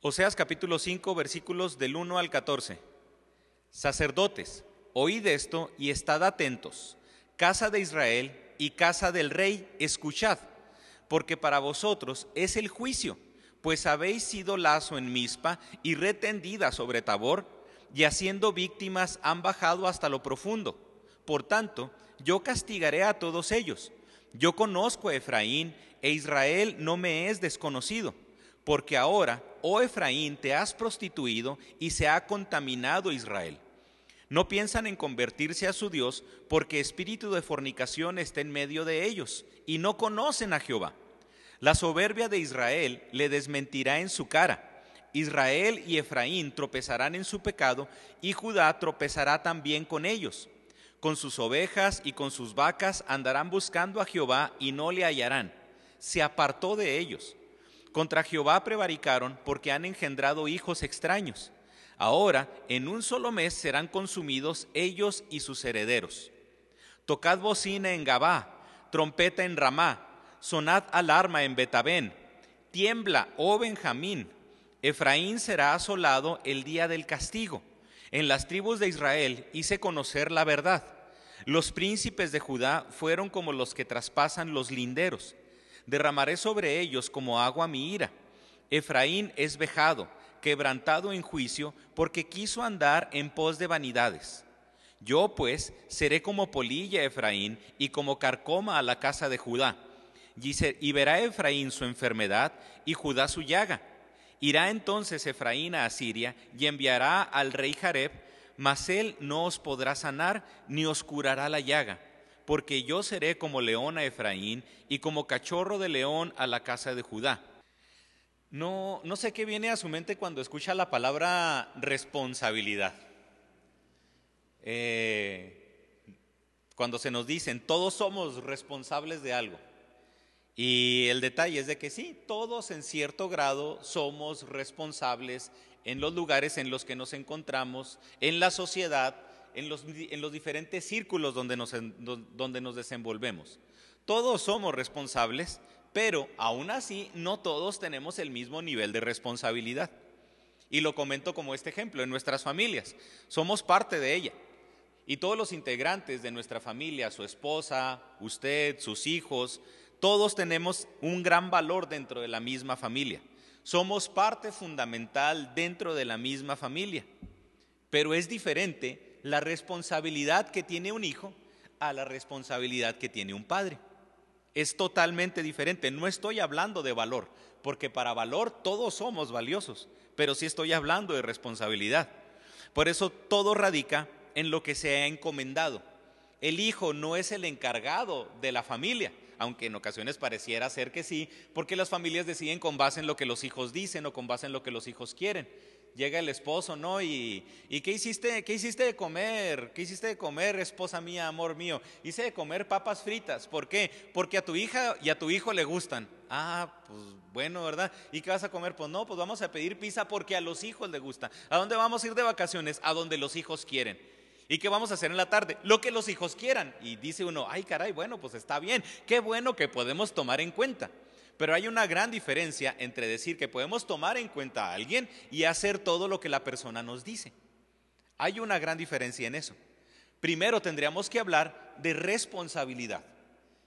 Oseas capítulo 5 versículos del 1 al 14. Sacerdotes, oíd esto y estad atentos. Casa de Israel y casa del rey, escuchad, porque para vosotros es el juicio, pues habéis sido lazo en Mispa y retendida sobre Tabor, y haciendo víctimas han bajado hasta lo profundo. Por tanto, yo castigaré a todos ellos. Yo conozco a Efraín, e Israel no me es desconocido, porque ahora, oh Efraín, te has prostituido y se ha contaminado Israel. No piensan en convertirse a su Dios, porque espíritu de fornicación está en medio de ellos, y no conocen a Jehová. La soberbia de Israel le desmentirá en su cara. Israel y Efraín tropezarán en su pecado, y Judá tropezará también con ellos. Con sus ovejas y con sus vacas andarán buscando a Jehová y no le hallarán. Se apartó de ellos. Contra Jehová prevaricaron porque han engendrado hijos extraños. Ahora, en un solo mes serán consumidos ellos y sus herederos. Tocad bocina en Gabá, trompeta en Ramá, sonad alarma en Betabén. Tiembla, oh Benjamín. Efraín será asolado el día del castigo. En las tribus de Israel hice conocer la verdad. Los príncipes de Judá fueron como los que traspasan los linderos. Derramaré sobre ellos como agua mi ira. Efraín es vejado, quebrantado en juicio, porque quiso andar en pos de vanidades. Yo pues seré como polilla Efraín y como carcoma a la casa de Judá. Y verá Efraín su enfermedad y Judá su llaga Irá entonces Efraín a Asiria y enviará al rey Jareb, mas él no os podrá sanar ni os curará la llaga, porque yo seré como león a Efraín y como cachorro de león a la casa de Judá. No, no sé qué viene a su mente cuando escucha la palabra responsabilidad. Eh, cuando se nos dicen, todos somos responsables de algo. Y el detalle es de que sí, todos en cierto grado somos responsables en los lugares en los que nos encontramos, en la sociedad, en los, en los diferentes círculos donde nos, donde nos desenvolvemos. Todos somos responsables, pero aún así no todos tenemos el mismo nivel de responsabilidad. Y lo comento como este ejemplo, en nuestras familias, somos parte de ella. Y todos los integrantes de nuestra familia, su esposa, usted, sus hijos, todos tenemos un gran valor dentro de la misma familia. Somos parte fundamental dentro de la misma familia. Pero es diferente la responsabilidad que tiene un hijo a la responsabilidad que tiene un padre. Es totalmente diferente. No estoy hablando de valor, porque para valor todos somos valiosos, pero sí estoy hablando de responsabilidad. Por eso todo radica en lo que se ha encomendado. El hijo no es el encargado de la familia, aunque en ocasiones pareciera ser que sí, porque las familias deciden con base en lo que los hijos dicen o con base en lo que los hijos quieren. Llega el esposo, ¿no? Y, ¿y qué hiciste? ¿Qué hiciste de comer? ¿Qué hiciste de comer, esposa mía, amor mío? Hice de comer papas fritas. ¿Por qué? Porque a tu hija y a tu hijo le gustan. Ah, pues bueno, ¿verdad? ¿Y qué vas a comer? Pues no, pues vamos a pedir pizza porque a los hijos les gusta. ¿A dónde vamos a ir de vacaciones? A donde los hijos quieren. ¿Y qué vamos a hacer en la tarde? Lo que los hijos quieran. Y dice uno, ay caray, bueno, pues está bien. Qué bueno que podemos tomar en cuenta. Pero hay una gran diferencia entre decir que podemos tomar en cuenta a alguien y hacer todo lo que la persona nos dice. Hay una gran diferencia en eso. Primero tendríamos que hablar de responsabilidad.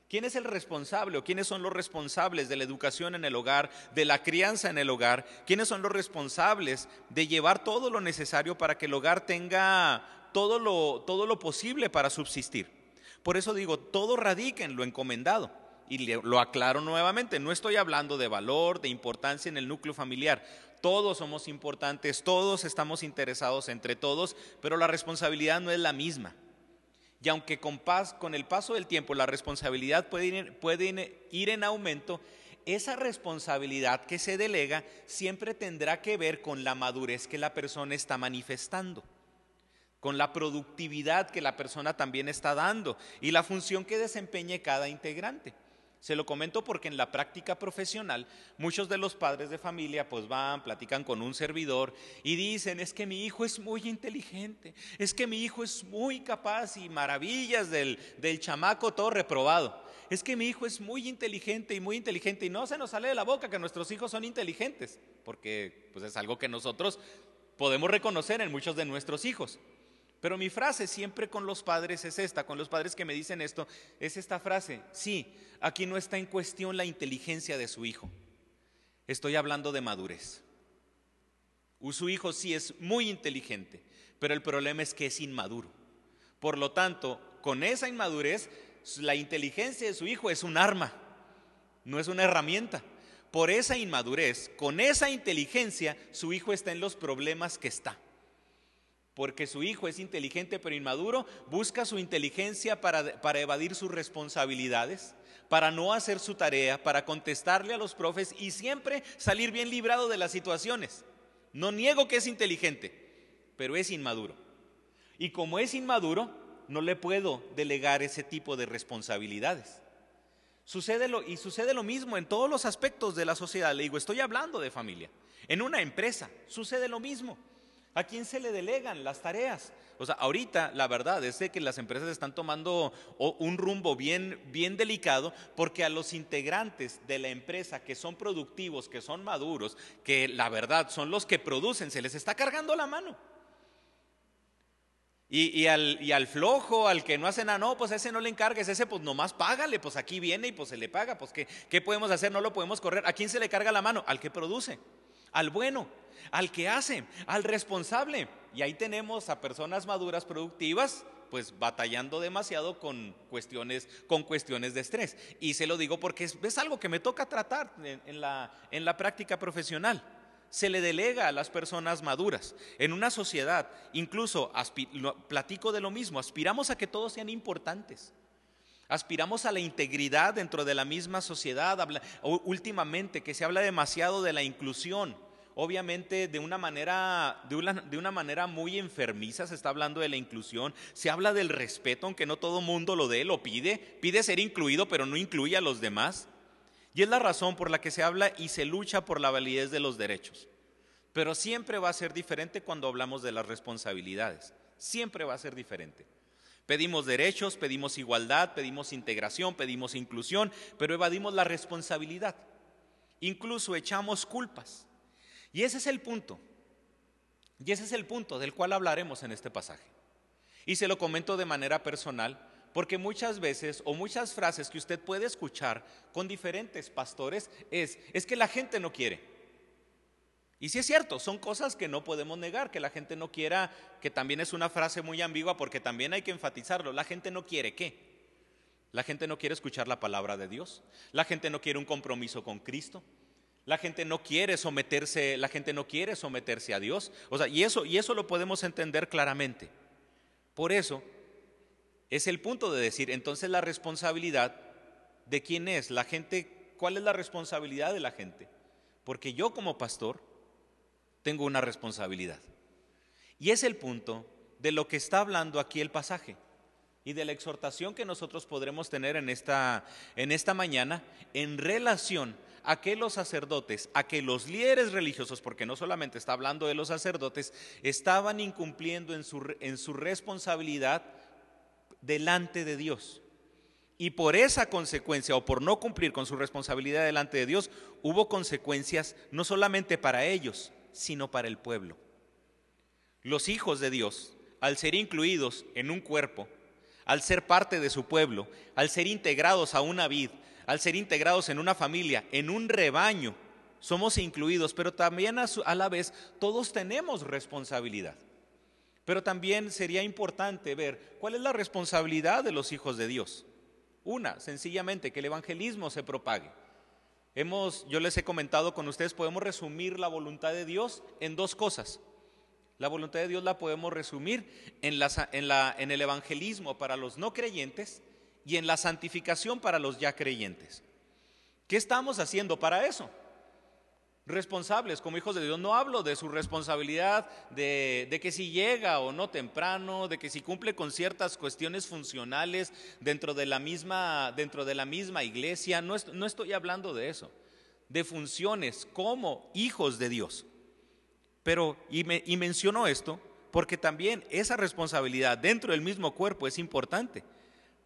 ¿Quién es el responsable o quiénes son los responsables de la educación en el hogar, de la crianza en el hogar? ¿Quiénes son los responsables de llevar todo lo necesario para que el hogar tenga todo lo, todo lo posible para subsistir. Por eso digo, todo radica en lo encomendado. Y lo aclaro nuevamente, no estoy hablando de valor, de importancia en el núcleo familiar. Todos somos importantes, todos estamos interesados entre todos, pero la responsabilidad no es la misma. Y aunque con, con el paso del tiempo la responsabilidad puede ir, puede ir en aumento, esa responsabilidad que se delega siempre tendrá que ver con la madurez que la persona está manifestando con la productividad que la persona también está dando y la función que desempeñe cada integrante. Se lo comento porque en la práctica profesional muchos de los padres de familia pues van, platican con un servidor y dicen, es que mi hijo es muy inteligente, es que mi hijo es muy capaz y maravillas del, del chamaco todo reprobado. Es que mi hijo es muy inteligente y muy inteligente y no se nos sale de la boca que nuestros hijos son inteligentes, porque pues es algo que nosotros podemos reconocer en muchos de nuestros hijos. Pero mi frase siempre con los padres es esta, con los padres que me dicen esto, es esta frase, sí, aquí no está en cuestión la inteligencia de su hijo, estoy hablando de madurez. Su hijo sí es muy inteligente, pero el problema es que es inmaduro. Por lo tanto, con esa inmadurez, la inteligencia de su hijo es un arma, no es una herramienta. Por esa inmadurez, con esa inteligencia, su hijo está en los problemas que está porque su hijo es inteligente pero inmaduro, busca su inteligencia para, para, evadir sus responsabilidades, para no hacer su tarea, para contestarle a los profes y siempre salir bien librado de las situaciones. No niego que es inteligente, pero es inmaduro. Y como es inmaduro, no le puedo delegar ese tipo de responsabilidades. Sucede lo, y sucede lo mismo en todos los aspectos de la sociedad. Le digo, estoy hablando de familia. En una empresa sucede lo mismo. ¿A quién se le delegan las tareas? O sea, ahorita la verdad es que las empresas están tomando un rumbo bien, bien delicado porque a los integrantes de la empresa que son productivos, que son maduros, que la verdad son los que producen, se les está cargando la mano. Y, al, y, al, flojo, al que no hace nada, no, pues ese no le encargues, ese pues nomás págale, pues aquí viene y pues se le paga, pues ¿qué, ¿qué podemos hacer? No lo podemos correr. ¿A quién se le carga la mano? Al que produce, al bueno al que hace, al responsable. Y ahí tenemos a personas maduras, productivas, pues batallando demasiado con cuestiones, con cuestiones de estrés. Y se lo digo porque es, algo que me toca tratar en, la, en la práctica profesional se le delega a las personas maduras. En una sociedad, incluso platico de lo mismo, aspiramos a que todos sean importantes. Aspiramos a la integridad dentro de la misma sociedad. últimamente que se habla demasiado de la inclusión obviamente de una manera, de una, de una, manera muy enfermiza, se está hablando de la inclusión, se habla del respeto, aunque no todo mundo lo dé, lo pide, pide ser incluido, pero no incluye a los demás. Y es la razón por la que se habla y se lucha por la validez de los derechos. Pero siempre va a ser diferente cuando hablamos de las responsabilidades. Siempre va a ser diferente. Pedimos derechos, pedimos igualdad, pedimos integración, pedimos inclusión, pero evadimos la responsabilidad. Incluso echamos culpas. Y ese es el punto. Y ese es el punto del cual hablaremos en este pasaje. Y se lo comento de manera personal, porque muchas veces o muchas frases que usted puede escuchar con diferentes pastores es, es que la gente no quiere. Y sí es cierto, son cosas que no podemos negar, que la gente no quiera, que también es una frase muy ambigua porque también hay que enfatizarlo, la gente no quiere qué. La gente no quiere escuchar la palabra de Dios, la gente no quiere un compromiso con Cristo, la gente no quiere someterse, la gente no quiere someterse a Dios. O sea, y eso, y eso lo podemos entender claramente. Por eso es el punto de decir, entonces la responsabilidad de quién es, la gente, ¿cuál es la responsabilidad de la gente? Porque yo como pastor tengo una responsabilidad. Y es el punto de lo que está hablando aquí el pasaje y de la exhortación que nosotros podremos tener en esta, en esta mañana en relación a que los sacerdotes, a que los líderes religiosos, porque no solamente está hablando de los sacerdotes, estaban incumpliendo en su, en su responsabilidad delante de Dios. Y por esa consecuencia, o por no cumplir con su responsabilidad delante de Dios, hubo consecuencias no solamente para ellos, sino para el pueblo. Los hijos de Dios, al ser incluidos en un cuerpo, al ser parte de su pueblo, al ser integrados a una vid, al ser integrados en una familia, en un rebaño, somos incluidos, pero también a, la vez todos tenemos responsabilidad. Pero también sería importante ver cuál es la responsabilidad de los hijos de Dios. Una, sencillamente, que el evangelismo se propague. Hemos, yo les he comentado con ustedes, podemos resumir la voluntad de Dios en dos cosas. La voluntad de Dios la podemos resumir en, en el evangelismo para los no creyentes y en la santificación para los ya creyentes. ¿Qué estamos haciendo para eso? Responsables como hijos de Dios. No hablo de su responsabilidad de, que si llega o no temprano, de que si cumple con ciertas cuestiones funcionales dentro de la misma, dentro de la misma iglesia. No, no estoy hablando de eso, de funciones como hijos de Dios. Pero, y, me, y menciono esto porque también esa responsabilidad dentro del mismo cuerpo es importante.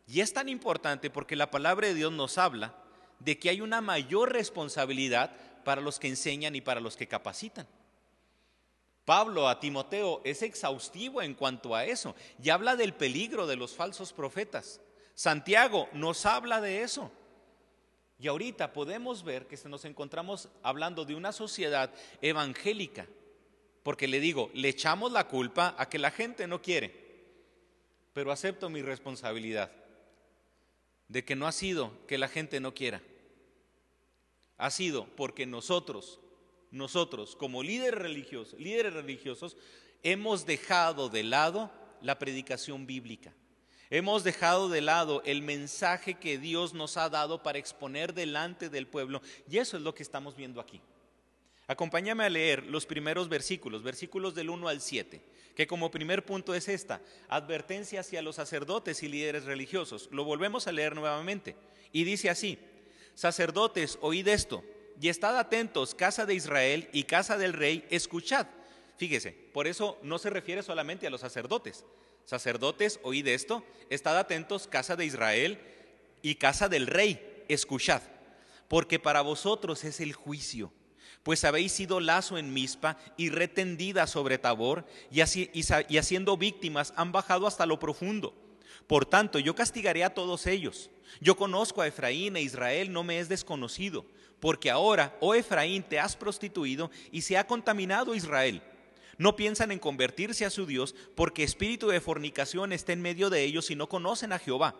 Y es tan importante porque la palabra de Dios nos habla de que hay una mayor responsabilidad para los que enseñan y para los que capacitan. Pablo a Timoteo es exhaustivo en cuanto a eso y habla del peligro de los falsos profetas. Santiago nos habla de eso. Y ahorita podemos ver que nos encontramos hablando de una sociedad evangélica porque le digo, le echamos la culpa a que la gente no quiere, pero acepto mi responsabilidad de que no ha sido que la gente no quiera, ha sido porque nosotros, nosotros como líderes religiosos, líderes religiosos, hemos dejado de lado la predicación bíblica. Hemos dejado de lado el mensaje que Dios nos ha dado para exponer delante del pueblo. Y eso es lo que estamos viendo aquí. Acompáñame a leer los primeros versículos, versículos del 1 al 7, que como primer punto es esta, advertencia hacia los sacerdotes y líderes religiosos. Lo volvemos a leer nuevamente. Y dice así, sacerdotes, oíd esto, y estad atentos, casa de Israel y casa del rey, escuchad. Fíjese, por eso no se refiere solamente a los sacerdotes. Sacerdotes, oíd esto, estad atentos, casa de Israel y casa del rey, escuchad, porque para vosotros es el juicio pues habéis sido lazo en Mispa y retendida sobre Tabor, y, así, y haciendo víctimas han bajado hasta lo profundo. Por tanto, yo castigaré a todos ellos. Yo conozco a Efraín e Israel no me es desconocido, porque ahora, oh Efraín, te has prostituido y se ha contaminado Israel. No piensan en convertirse a su Dios, porque espíritu de fornicación está en medio de ellos y no conocen a Jehová.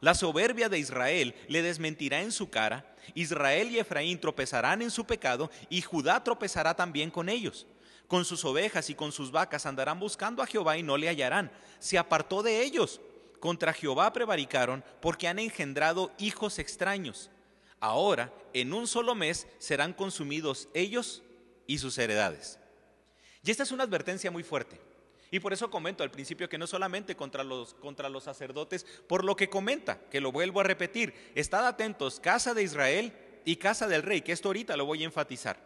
La soberbia de Israel le desmentirá en su cara, Israel y Efraín tropezarán en su pecado, y Judá tropezará también con ellos. Con sus ovejas y con sus vacas andarán buscando a Jehová y no le hallarán. Se apartó de ellos. Contra Jehová prevaricaron porque han engendrado hijos extraños. Ahora, en un solo mes, serán consumidos ellos y sus heredades. Y esta es una advertencia muy fuerte. Y por eso comento al principio que no solamente contra los, contra los sacerdotes, por lo que comenta, que lo vuelvo a repetir, estad atentos, casa de Israel y casa del rey, que esto ahorita lo voy a enfatizar.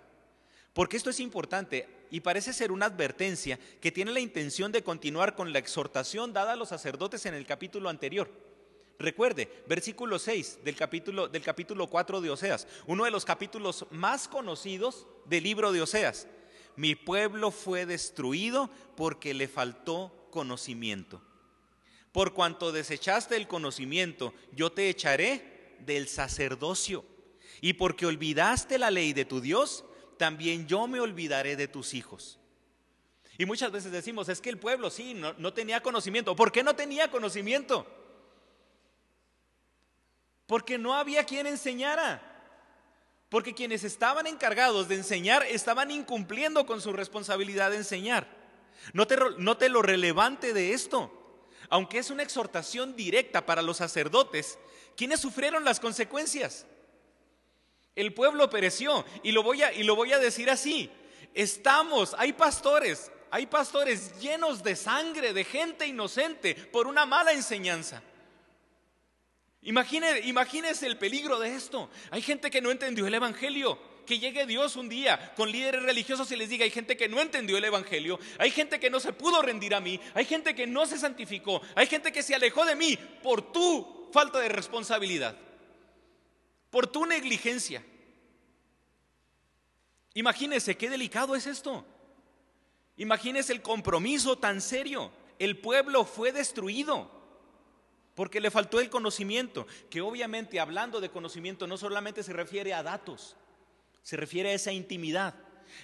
Porque esto es importante y parece ser una advertencia que tiene la intención de continuar con la exhortación dada a los sacerdotes en el capítulo anterior. Recuerde, versículo 6 del capítulo, del capítulo 4 de Oseas, uno de los capítulos más conocidos del libro de Oseas mi pueblo fue destruido porque le faltó conocimiento. Por cuanto desechaste el conocimiento, yo te echaré del sacerdocio. Y porque olvidaste la ley de tu Dios, también yo me olvidaré de tus hijos. Y muchas veces decimos, es que el pueblo sí, no, no tenía conocimiento. ¿Por qué no tenía conocimiento? Porque no había quien enseñara. Porque quienes estaban encargados de enseñar estaban incumpliendo con su responsabilidad de enseñar. Note, lo relevante de esto. Aunque es una exhortación directa para los sacerdotes, ¿quiénes sufrieron las consecuencias? El pueblo pereció. Y lo voy a, y lo voy a decir así. Estamos, hay pastores, hay pastores llenos de sangre, de gente inocente, por una mala enseñanza. Imagine, imagínese el peligro de esto. Hay gente que no entendió el Evangelio. Que llegue Dios un día con líderes religiosos y les diga, hay gente que no entendió el Evangelio, hay gente que no se pudo rendir a mí, hay gente que no se santificó, hay gente que se alejó de mí por tu falta de responsabilidad, por tu negligencia. Imagínese qué delicado es esto. Imagínese el compromiso tan serio. El pueblo fue destruido porque le faltó el conocimiento, que obviamente hablando de conocimiento no solamente se refiere a datos, se refiere a esa intimidad.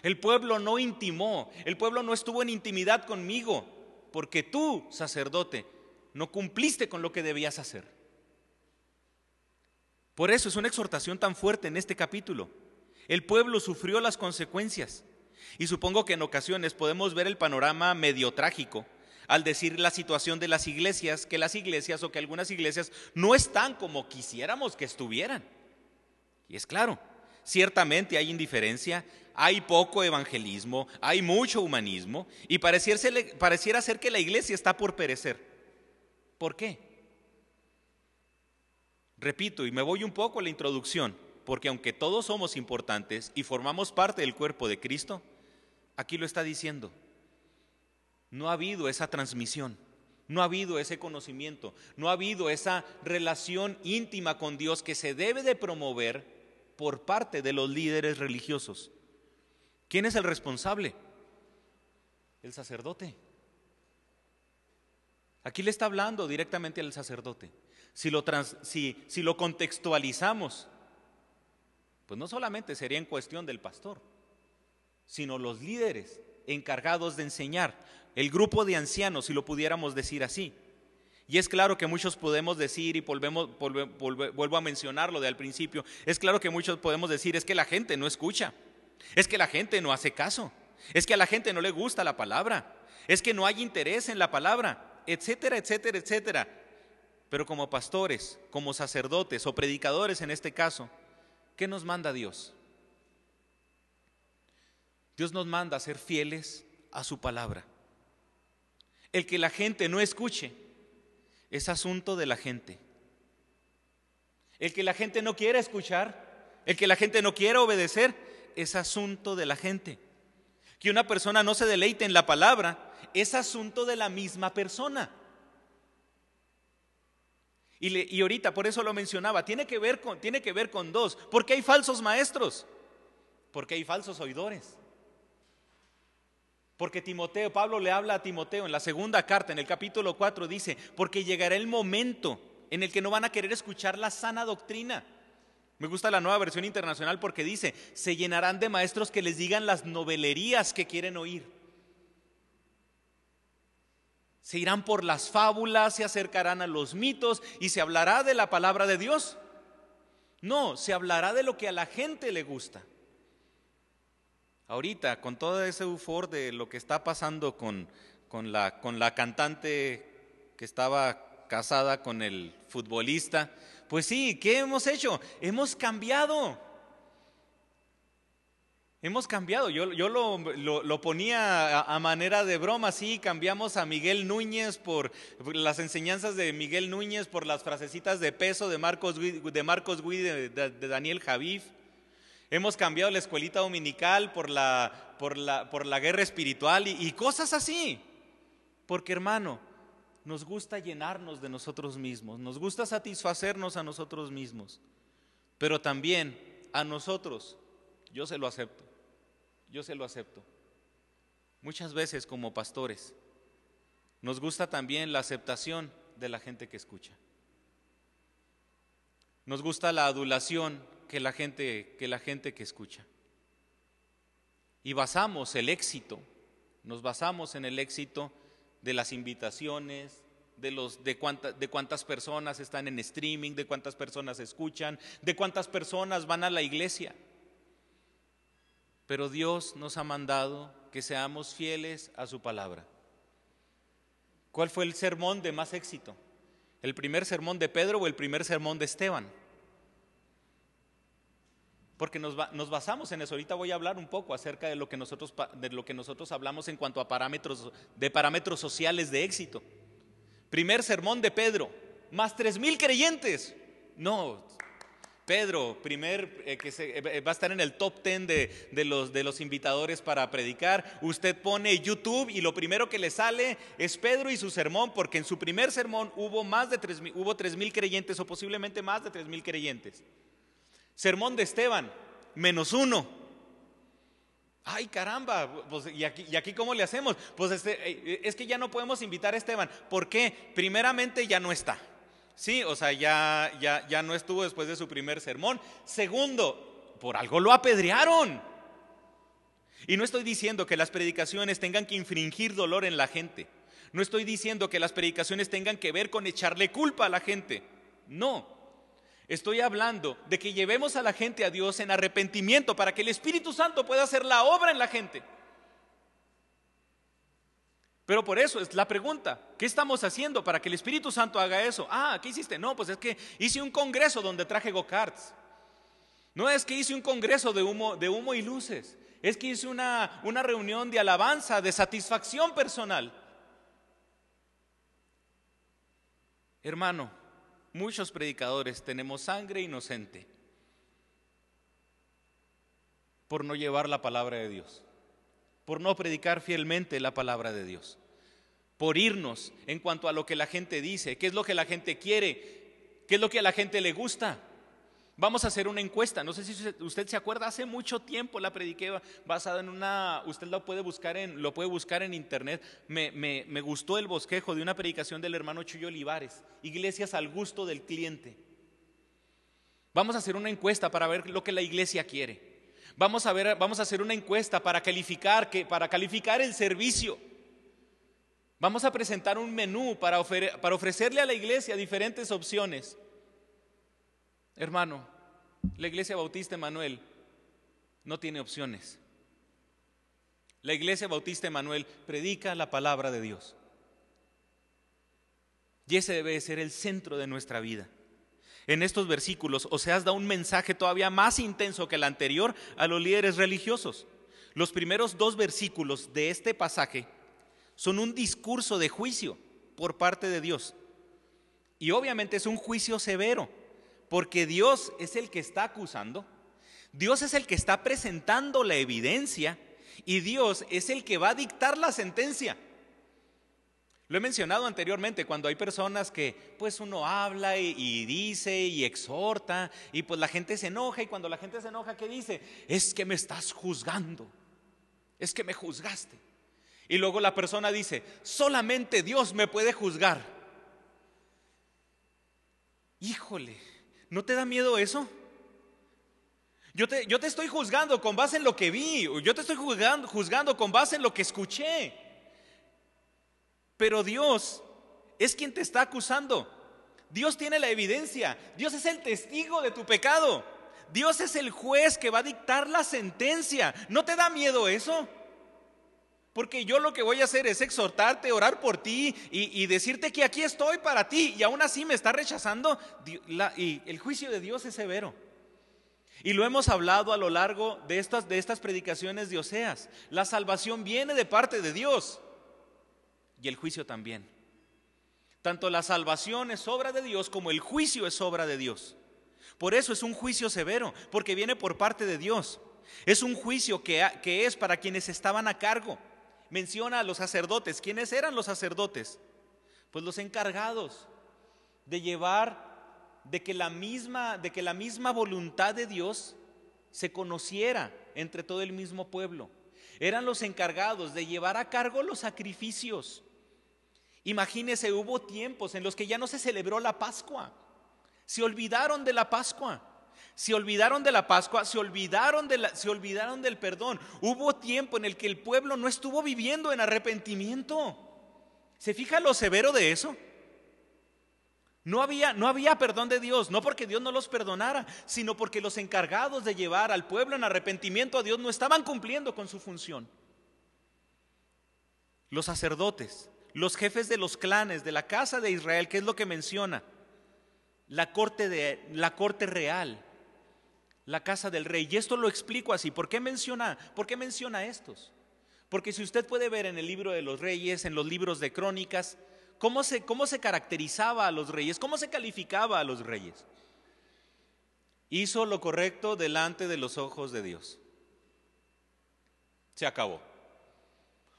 El pueblo no intimó, el pueblo no estuvo en intimidad conmigo, porque tú, sacerdote, no cumpliste con lo que debías hacer. Por eso es una exhortación tan fuerte en este capítulo. El pueblo sufrió las consecuencias y supongo que en ocasiones podemos ver el panorama medio trágico al decir la situación de las iglesias, que las iglesias o que algunas iglesias no están como quisiéramos que estuvieran. Y es claro, Ciertamente hay indiferencia, hay poco evangelismo, hay mucho humanismo y pareciera, ser que la iglesia está por perecer. ¿Por qué? Repito, y me voy un poco a la introducción, porque aunque todos somos importantes y formamos parte del cuerpo de Cristo, aquí lo está diciendo, no ha habido esa transmisión, no ha habido ese conocimiento, no ha habido esa relación íntima con Dios que se debe de promover por parte de los líderes religiosos. ¿Quién es el responsable? El sacerdote. Aquí le está hablando directamente al sacerdote. Si lo, si, si lo contextualizamos, pues no solamente sería en cuestión del pastor, sino los líderes encargados de enseñar, el grupo de ancianos, si lo pudiéramos decir así. Y es claro que muchos podemos decir, y volvemos, vuelvo a mencionarlo de al principio, es claro que muchos podemos decir, es que la gente no escucha. Es que la gente no hace caso. Es que a la gente no le gusta la palabra. Es que no hay interés en la palabra, etcétera, etcétera, etcétera. Pero como pastores, como sacerdotes o predicadores en este caso, ¿qué nos manda Dios? Dios nos manda a ser fieles a su palabra. El que la gente no escuche es asunto de la gente. El que la gente no quiera escuchar, el que la gente no quiera obedecer, es asunto de la gente. Que una persona no se deleite en la palabra es asunto de la misma persona. Y, ahorita, por eso lo mencionaba, tiene que, ver con, tiene que ver con dos. Porque hay falsos maestros? Porque hay falsos oidores. Porque Timoteo, Pablo le habla a Timoteo en la segunda carta, en el capítulo 4, dice, porque llegará el momento en el que no van a querer escuchar la sana doctrina me gusta la nueva versión internacional porque dice, se llenarán de maestros que les digan las novelerías que quieren oír. Se irán por las fábulas, se acercarán a los mitos y se hablará de la palabra de Dios. No, se hablará de lo que a la gente le gusta. Ahorita, con todo ese eufor de lo que está pasando con, con, la, con la cantante que estaba casada con el futbolista, pues sí, ¿qué hemos hecho? Hemos cambiado. Hemos cambiado. Yo, yo lo, ponía a, manera de broma, sí, cambiamos a Miguel Núñez por, las enseñanzas de Miguel Núñez, por las frasecitas de peso de Marcos, de Marcos Gui, de, Daniel Javif. Hemos cambiado la escuelita dominical por la, por la, por la guerra espiritual y cosas así. Porque hermano, nos gusta llenarnos de nosotros mismos, nos gusta satisfacernos a nosotros mismos, pero también a nosotros, yo se lo acepto, yo se lo acepto. Muchas veces como pastores, nos gusta también la aceptación de la gente que escucha. Nos gusta la adulación que la gente que la gente que escucha. Y basamos el éxito, nos basamos en el éxito de las invitaciones, de, los, de, de cuántas personas están en streaming, de cuántas personas escuchan, de cuántas personas van a la iglesia. Pero Dios nos ha mandado que seamos fieles a su palabra. ¿Cuál fue el sermón de más éxito? ¿El primer sermón de Pedro o el primer sermón de Esteban? porque nos, basamos en eso. Ahorita voy a hablar un poco acerca de lo que nosotros, de lo que nosotros hablamos en cuanto a parámetros, de parámetros sociales de éxito. Primer sermón de Pedro, más tres mil creyentes. No, Pedro, primer eh, que eh, va a estar en el top ten de, los, de los invitadores para predicar. Usted pone YouTube y lo primero que le sale es Pedro y su sermón, porque en su primer sermón hubo más de tres, hubo tres mil creyentes o posiblemente más de tres mil creyentes. Sermón de Esteban, menos uno. Ay, caramba, pues, ¿y, aquí, ¿y aquí cómo le hacemos? Pues este, eh, es que ya no podemos invitar a Esteban. ¿Por qué? Primeramente ya no está. Sí, o sea, ya, ya, ya no estuvo después de su primer sermón. Segundo, por algo lo apedrearon. Y no estoy diciendo que las predicaciones tengan que infringir dolor en la gente. No estoy diciendo que las predicaciones tengan que ver con echarle culpa a la gente. No. Estoy hablando de que llevemos a la gente a Dios en arrepentimiento para que el Espíritu Santo pueda hacer la obra en la gente. Pero por eso es la pregunta, ¿qué estamos haciendo para que el Espíritu Santo haga eso? Ah, ¿qué hiciste? No, pues es que hice un congreso donde traje go-karts. No es que hice un congreso de humo, y luces. Es que hice una reunión de alabanza, de satisfacción personal. Hermano, muchos predicadores tenemos sangre inocente por no llevar la palabra de Dios, por no predicar fielmente la palabra de Dios, por irnos en cuanto a lo que la gente dice, qué es lo que la gente quiere, qué es lo que a la gente le gusta. Vamos a hacer una encuesta. No sé si usted se acuerda, hace mucho tiempo la prediqué basada en una, usted lo puede buscar en, lo puede buscar en internet. Me, me gustó el bosquejo de una predicación del hermano Chuyo Olivares, Iglesias al gusto del cliente. Vamos a hacer una encuesta para ver lo que la iglesia quiere. Vamos a ver, vamos a hacer una encuesta para calificar, que, para calificar el servicio. Vamos a presentar un menú para, para ofrecerle a la iglesia diferentes opciones. Hermano, la Iglesia Bautista Emanuel no tiene opciones. La Iglesia Bautista Emanuel predica la palabra de Dios. Y ese debe ser el centro de nuestra vida. En estos versículos, Oseas da un mensaje todavía más intenso que el anterior a los líderes religiosos. Los primeros dos versículos de este pasaje son un discurso de juicio por parte de Dios. Y obviamente es un juicio severo porque Dios es el que está acusando, Dios es el que está presentando la evidencia y Dios es el que va a dictar la sentencia. Lo he mencionado anteriormente, cuando hay personas que pues uno habla y, dice y exhorta y pues la gente se enoja y cuando la gente se enoja, ¿qué dice? Es que me estás juzgando, es que me juzgaste. Y luego la persona dice, solamente Dios me puede juzgar. Híjole, ¿No te da miedo eso? Yo te, yo te, estoy juzgando con base en lo que vi, yo te estoy juzgando, juzgando con base en lo que escuché. Pero Dios es quien te está acusando. Dios tiene la evidencia, Dios es el testigo de tu pecado. Dios es el juez que va a dictar la sentencia. ¿No te da miedo eso? Porque yo lo que voy a hacer es exhortarte, orar por ti y, decirte que aquí estoy para ti y aún así me está rechazando. y el juicio de Dios es severo. Y lo hemos hablado a lo largo de estas, de estas predicaciones de Oseas. La salvación viene de parte de Dios y el juicio también. Tanto la salvación es obra de Dios como el juicio es obra de Dios. Por eso es un juicio severo, porque viene por parte de Dios. Es un juicio que, que es para quienes estaban a cargo menciona a los sacerdotes. ¿Quiénes eran los sacerdotes? Pues los encargados de llevar de que la misma de que la misma voluntad de Dios se conociera entre todo el mismo pueblo. Eran los encargados de llevar a cargo los sacrificios. Imagínese, hubo tiempos en los que ya no se celebró la Pascua. Se olvidaron de la Pascua. Se olvidaron de la Pascua, se olvidaron, de se olvidaron del perdón. Hubo tiempo en el que el pueblo no estuvo viviendo en arrepentimiento. ¿Se fija lo severo de eso? No había, no había perdón de Dios, no porque Dios no los perdonara, sino porque los encargados de llevar al pueblo en arrepentimiento a Dios no estaban cumpliendo con su función. Los sacerdotes, los jefes de los clanes de la casa de Israel, ¿qué es lo que menciona? La corte, de, la corte real, la casa del rey. Y esto lo explico así. ¿Por qué menciona, por qué menciona estos? Porque si usted puede ver en el libro de los reyes, en los libros de crónicas, cómo se, cómo se caracterizaba a los reyes, cómo se calificaba a los reyes. Hizo lo correcto delante de los ojos de Dios. Se acabó.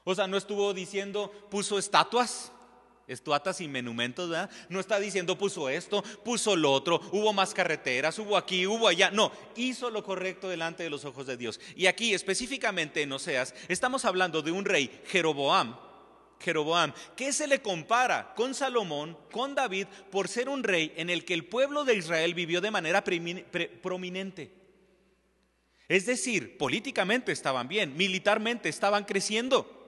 O sea, no estuvo diciendo, puso estatuas, estatuas y monumentos, ¿verdad? No está diciendo puso esto, puso lo otro, hubo más carreteras, hubo aquí, hubo allá. No, hizo lo correcto delante de los ojos de Dios. Y aquí específicamente en Oseas estamos hablando de un rey, Jeroboam, Jeroboam, que se le compara con Salomón, con David, por ser un rey en el que el pueblo de Israel vivió de manera prominente. Es decir, políticamente estaban bien, militarmente estaban creciendo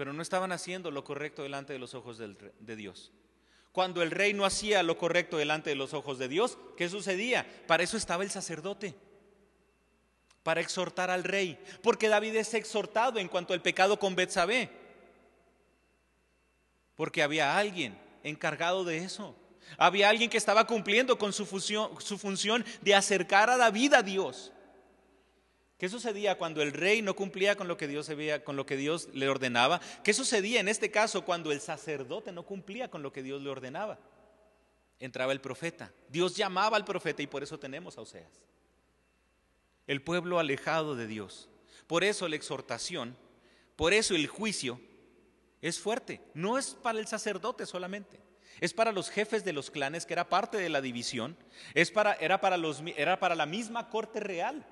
pero no estaban haciendo lo correcto delante de los ojos de Dios. Cuando el rey no hacía lo correcto delante de los ojos de Dios, ¿qué sucedía? Para eso estaba el sacerdote, para exhortar al rey, porque David es exhortado en cuanto al pecado con Betsabé, porque había alguien encargado de eso. Había alguien que estaba cumpliendo con su, su función de acercar a David a Dios. ¿Qué sucedía cuando el rey no cumplía con lo que Dios con lo que Dios le ordenaba? ¿Qué sucedía en este caso cuando el sacerdote no cumplía con lo que Dios le ordenaba? Entraba el profeta. Dios llamaba al profeta y por eso tenemos a Oseas. El pueblo alejado de Dios. Por eso la exhortación, por eso el juicio es fuerte. No es para el sacerdote solamente. Es para los jefes de los clanes, que era parte de la división. Es para, era, para los, era para la misma corte real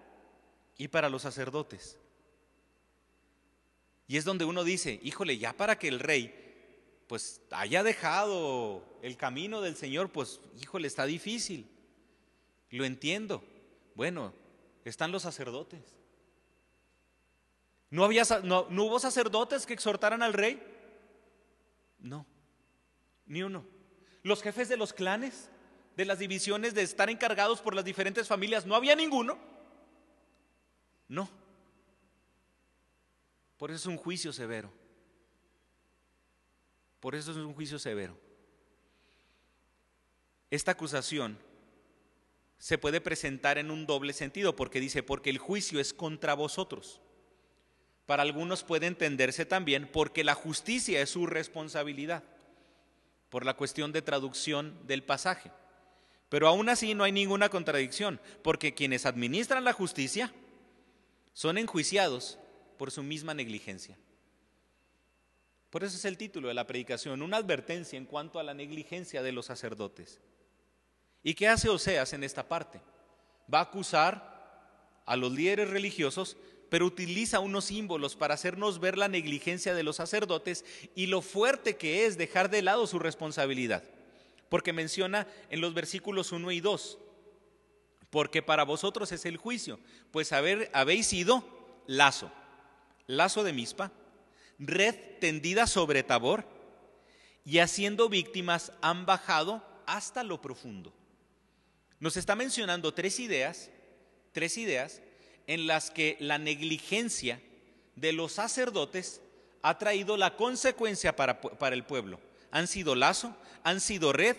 y para los sacerdotes. Y es donde uno dice, híjole, ya para que el rey pues haya dejado el camino del Señor, pues híjole, está difícil. Lo entiendo. Bueno, están los sacerdotes. ¿No, había, no, ¿No hubo sacerdotes que exhortaran al rey? No, ni uno. Los jefes de los clanes, de las divisiones, de estar encargados por las diferentes familias, no había ninguno. No. Por eso es un juicio severo. Por eso es un juicio severo. Esta acusación se puede presentar en un doble sentido porque dice, porque el juicio es contra vosotros. Para algunos puede entenderse también porque la justicia es su responsabilidad, por la cuestión de traducción del pasaje. Pero aún así no hay ninguna contradicción, porque quienes administran la justicia son enjuiciados por su misma negligencia. Por eso es el título de la predicación, una advertencia en cuanto a la negligencia de los sacerdotes. ¿Y qué hace Oseas en esta parte? Va a acusar a los líderes religiosos, pero utiliza unos símbolos para hacernos ver la negligencia de los sacerdotes y lo fuerte que es dejar de lado su responsabilidad. Porque menciona en los versículos 1 y 2, porque para vosotros es el juicio, pues haber, habéis sido lazo, lazo de mispa, red tendida sobre Tabor, y haciendo víctimas han bajado hasta lo profundo. Nos está mencionando tres ideas, tres ideas en las que la negligencia de los sacerdotes ha traído la consecuencia para, para el pueblo. Han sido lazo, han sido red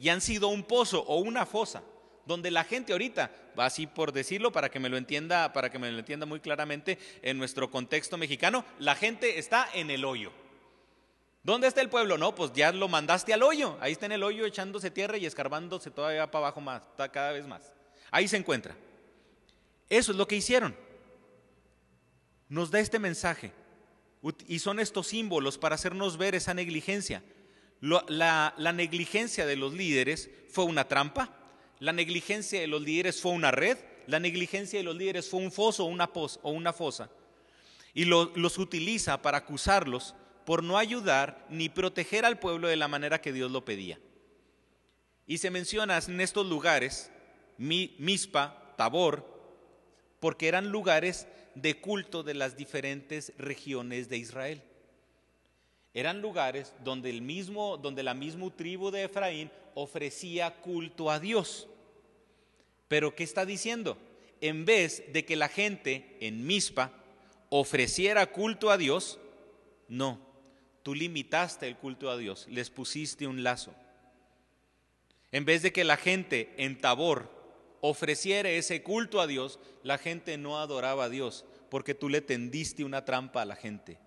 y han sido un pozo o una fosa donde la gente ahorita, así por decirlo para que me lo entienda, para que me lo entienda muy claramente en nuestro contexto mexicano, la gente está en el hoyo. ¿Dónde está el pueblo? No, pues ya lo mandaste al hoyo. Ahí está en el hoyo echándose tierra y escarbándose todavía para abajo más, cada vez más. Ahí se encuentra. Eso es lo que hicieron. Nos da este mensaje y son estos símbolos para hacernos ver esa negligencia. La, la negligencia de los líderes fue una trampa, la negligencia de los líderes fue una red, la negligencia de los líderes fue un foso una, o una fosa. Y los utiliza para acusarlos por no ayudar ni proteger al pueblo de la manera que Dios lo pedía. Y se menciona en estos lugares, Mispa, Tabor, porque eran lugares de culto de las diferentes regiones de Israel. Eran lugares donde, el mismo, donde la misma tribu de Efraín ofrecía culto a Dios. Pero ¿qué está diciendo? En vez de que la gente en Mispa ofreciera culto a Dios, no, tú limitaste el culto a Dios, les pusiste un lazo. En vez de que la gente en Tabor ofreciera ese culto a Dios, la gente no adoraba a Dios, porque tú le tendiste una trampa a la gente.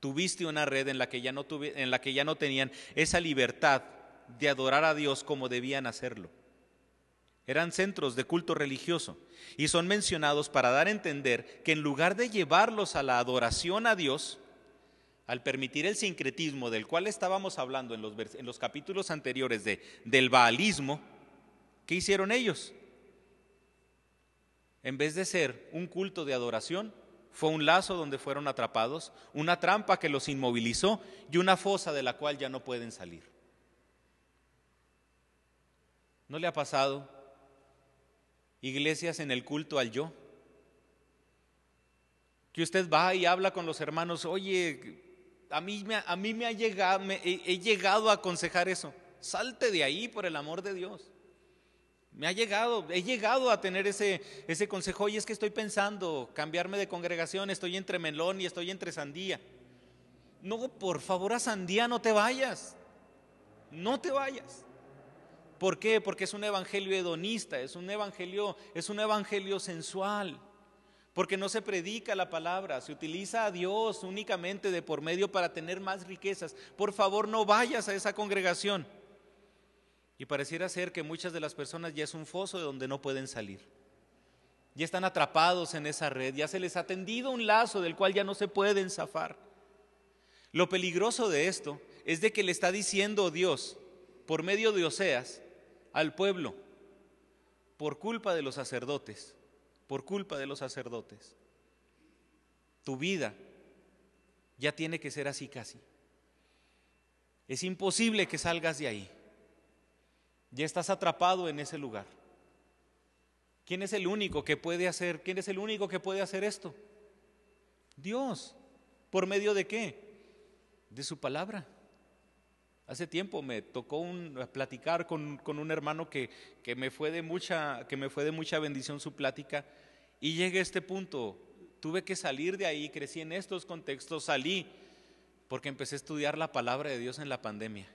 Tuviste una red en la que ya no, en la que ya no tenían esa libertad de adorar a Dios como debían hacerlo. Eran centros de culto religioso y son mencionados para dar a entender que en lugar de llevarlos a la adoración a Dios, al permitir el sincretismo del cual estábamos hablando en los, en los capítulos anteriores de, del baalismo, ¿qué hicieron ellos? En vez de ser un culto de adoración, fue un lazo donde fueron atrapados, una trampa que los inmovilizó y una fosa de la cual ya no pueden salir. ¿No le ha pasado iglesias en el culto al yo? Que usted va y habla con los hermanos, oye, a mí, me ha llegado, he, llegado a aconsejar eso. Salte de ahí por el amor de Dios. Me ha llegado, he llegado a tener ese, ese consejo. Oye, es que estoy pensando cambiarme de congregación, estoy entre melón y estoy entre sandía. No, por favor, a sandía no te vayas. No te vayas. ¿Por qué? Porque es un evangelio hedonista, es un evangelio, es un evangelio sensual. Porque no se predica la palabra, se utiliza a Dios únicamente de por medio para tener más riquezas. Por favor, no vayas a esa congregación. Y pareciera ser que muchas de las personas ya es un foso de donde no pueden salir. Ya están atrapados en esa red, ya se les ha tendido un lazo del cual ya no se pueden zafar. Lo peligroso de esto es de que le está diciendo Dios, por medio de Oseas, al pueblo, por culpa de los sacerdotes, por culpa de los sacerdotes. Tu vida ya tiene que ser así casi. Es imposible que salgas de ahí. Ya estás atrapado en ese lugar. ¿Quién es el único que puede hacer? ¿Quién es el único que puede hacer esto? Dios. ¿Por medio de qué? De su palabra. Hace tiempo me tocó platicar con, un hermano que, que, me fue de mucha, que me fue de mucha bendición su plática y llegué a este punto. Tuve que salir de ahí, crecí en estos contextos, salí porque empecé a estudiar la palabra de Dios en la pandemia.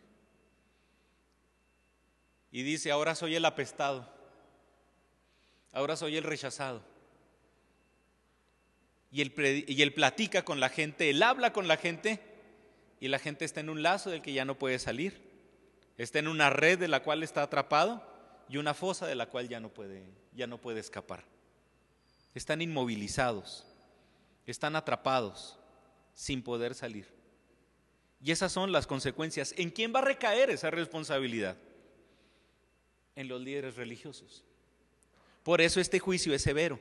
Y dice, ahora soy el apestado, ahora soy el rechazado. Y y él platica con la gente, él habla con la gente y la gente está en un lazo del que ya no puede salir. Está en una red de la cual está atrapado y una fosa de la cual ya no puede, ya no puede escapar. Están inmovilizados, están atrapados sin poder salir. Y esas son las consecuencias. ¿En quién va a recaer esa responsabilidad? En los líderes religiosos. Por eso este juicio es severo,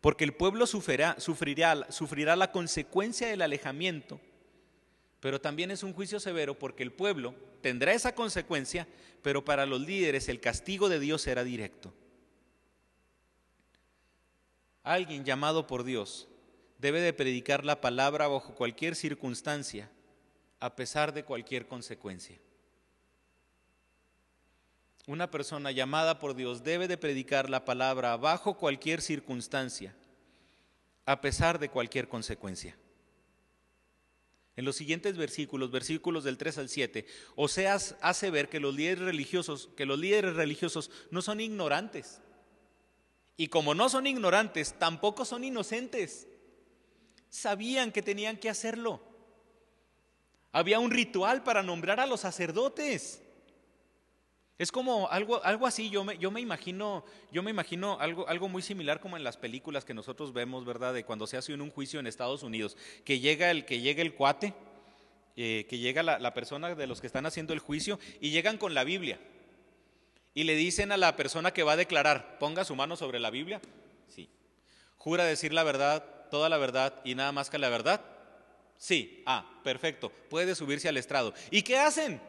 porque el pueblo sufrirá, sufrirá, sufrirá la consecuencia del alejamiento pero también es un juicio severo porque el pueblo tendrá esa consecuencia, pero para los líderes el castigo de Dios será directo. Alguien llamado por Dios debe de predicar la palabra bajo cualquier circunstancia, a pesar de cualquier consecuencia. Una persona llamada por Dios debe de predicar la palabra bajo cualquier circunstancia, a pesar de cualquier consecuencia. En los siguientes versículos, versículos del 3 al 7, Oseas hace ver que los líderes religiosos, que los líderes religiosos no son ignorantes. Y como no son ignorantes, tampoco son inocentes. Sabían que tenían que hacerlo. Había un ritual para nombrar a los sacerdotes. Es como algo, algo así, yo me, yo me imagino, yo me imagino algo, algo muy similar como en las películas que nosotros vemos, ¿verdad? De cuando se hace un juicio en Estados Unidos, que llega el, que llega el cuate, eh, que llega la, la persona de los que están haciendo el juicio y llegan con la Biblia. Y le dicen a la persona que va a declarar, ponga su mano sobre la Biblia. Sí. ¿Jura decir la verdad, toda la verdad y nada más que la verdad? Sí. Ah, perfecto. Puede subirse al estrado. ¿Y qué hacen?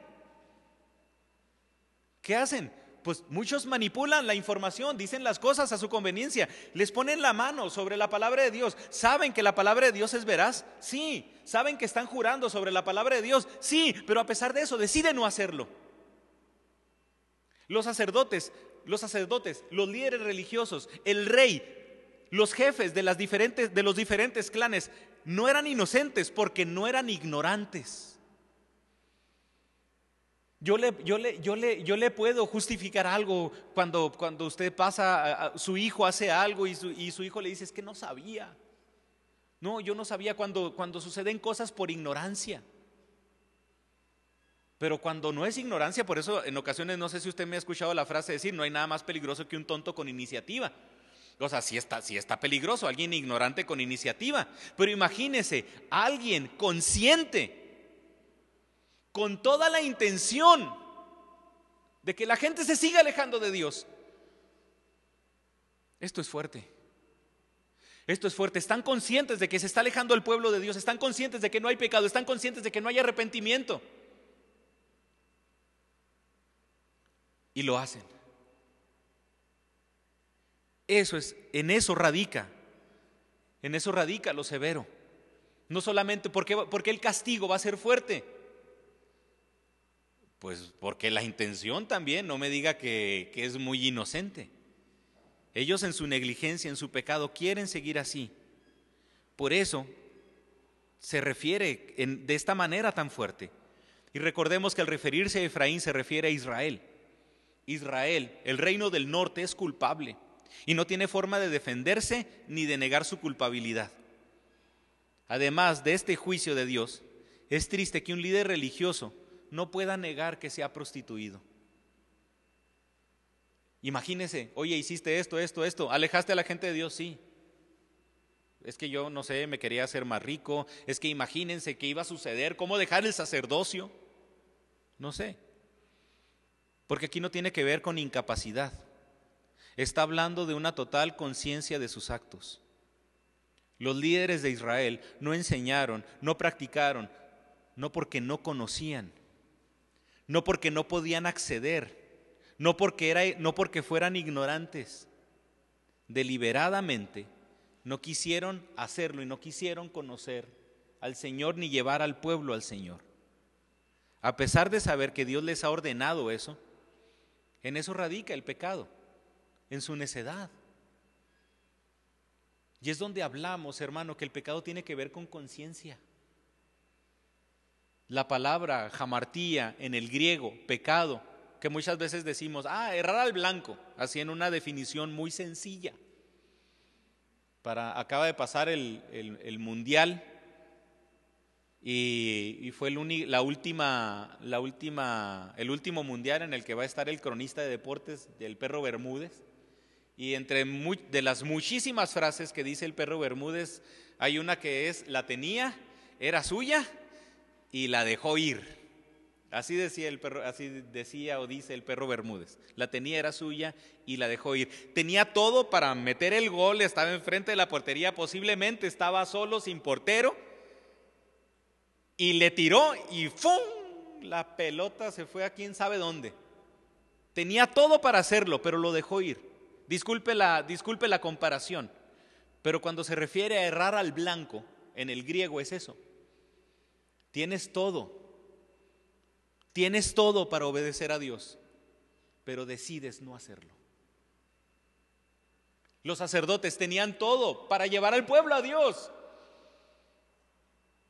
¿Qué hacen? Pues muchos manipulan la información, dicen las cosas a su conveniencia, les ponen la mano sobre la palabra de Dios. ¿Saben que la palabra de Dios es veraz? Sí. ¿Saben que están jurando sobre la palabra de Dios? Sí, pero a pesar de eso deciden no hacerlo. Los sacerdotes, los sacerdotes, los líderes religiosos, el rey, los jefes de, las diferentes, de los diferentes clanes no eran inocentes porque no eran ignorantes. Yo le, puedo justificar algo cuando, usted pasa, su hijo hace algo y su, hijo le dice, es que no sabía. No, yo no sabía cuando, cuando suceden cosas por ignorancia. Pero cuando no es ignorancia, por eso en ocasiones no sé si usted me ha escuchado la frase decir, no hay nada más peligroso que un tonto con iniciativa. O sea, sí está, sí está peligroso, alguien ignorante con iniciativa. Pero imagínese, alguien consciente con toda la intención de que la gente se siga alejando de Dios. Esto es fuerte. Esto es fuerte. Están conscientes de que se está alejando el pueblo de Dios. Están conscientes de que no hay pecado. Están conscientes de que no hay arrepentimiento. Y lo hacen. Eso es, en eso radica. En eso radica lo severo. No solamente porque, porque el castigo va a ser fuerte pues porque la intención también, no me diga que, es muy inocente. Ellos en su negligencia, en su pecado, quieren seguir así. Por eso se refiere de esta manera tan fuerte. Y recordemos que al referirse a Efraín se refiere a Israel. Israel, el reino del norte, es culpable y no tiene forma de defenderse ni de negar su culpabilidad. Además de este juicio de Dios, es triste que un líder religioso no pueda negar que se ha prostituido. Imagínese, oye, hiciste esto, esto, esto, alejaste a la gente de Dios, sí. Es que yo, no sé, me quería hacer más rico, es que imagínense qué iba a suceder, cómo dejar el sacerdocio, no sé. Porque aquí no tiene que ver con incapacidad, está hablando de una total conciencia de sus actos. Los líderes de Israel no enseñaron, no practicaron, no porque no conocían, no porque no podían acceder, no porque, era, no porque fueran ignorantes. Deliberadamente no quisieron hacerlo y no quisieron conocer al Señor ni llevar al pueblo al Señor. A pesar de saber que Dios les ha ordenado eso, en eso radica el pecado, en su necedad. Y es donde hablamos, hermano, que el pecado tiene que ver con conciencia. La palabra jamartía en el griego, pecado, que muchas veces decimos, ah, errar al blanco, así en una definición muy sencilla. Para, acaba de pasar el, mundial y, fue el, la última, la última, el último mundial en el que va a estar el cronista de deportes del perro Bermúdez. Y entre de las muchísimas frases que dice el perro Bermúdez, hay una que es, la tenía, era suya y la dejó ir. Así decía el perro, así decía o dice el perro Bermúdez. La tenía, era suya y la dejó ir. Tenía todo para meter el gol, estaba enfrente de la portería, posiblemente estaba solo, sin portero. Y le tiró y ¡fum! La pelota se fue a quién sabe dónde. Tenía todo para hacerlo, pero lo dejó ir. Disculpe la, disculpe la comparación, pero cuando se refiere a errar al blanco, en el griego es eso. Tienes todo, tienes todo para obedecer a Dios, pero decides no hacerlo. Los sacerdotes tenían todo para llevar al pueblo a Dios,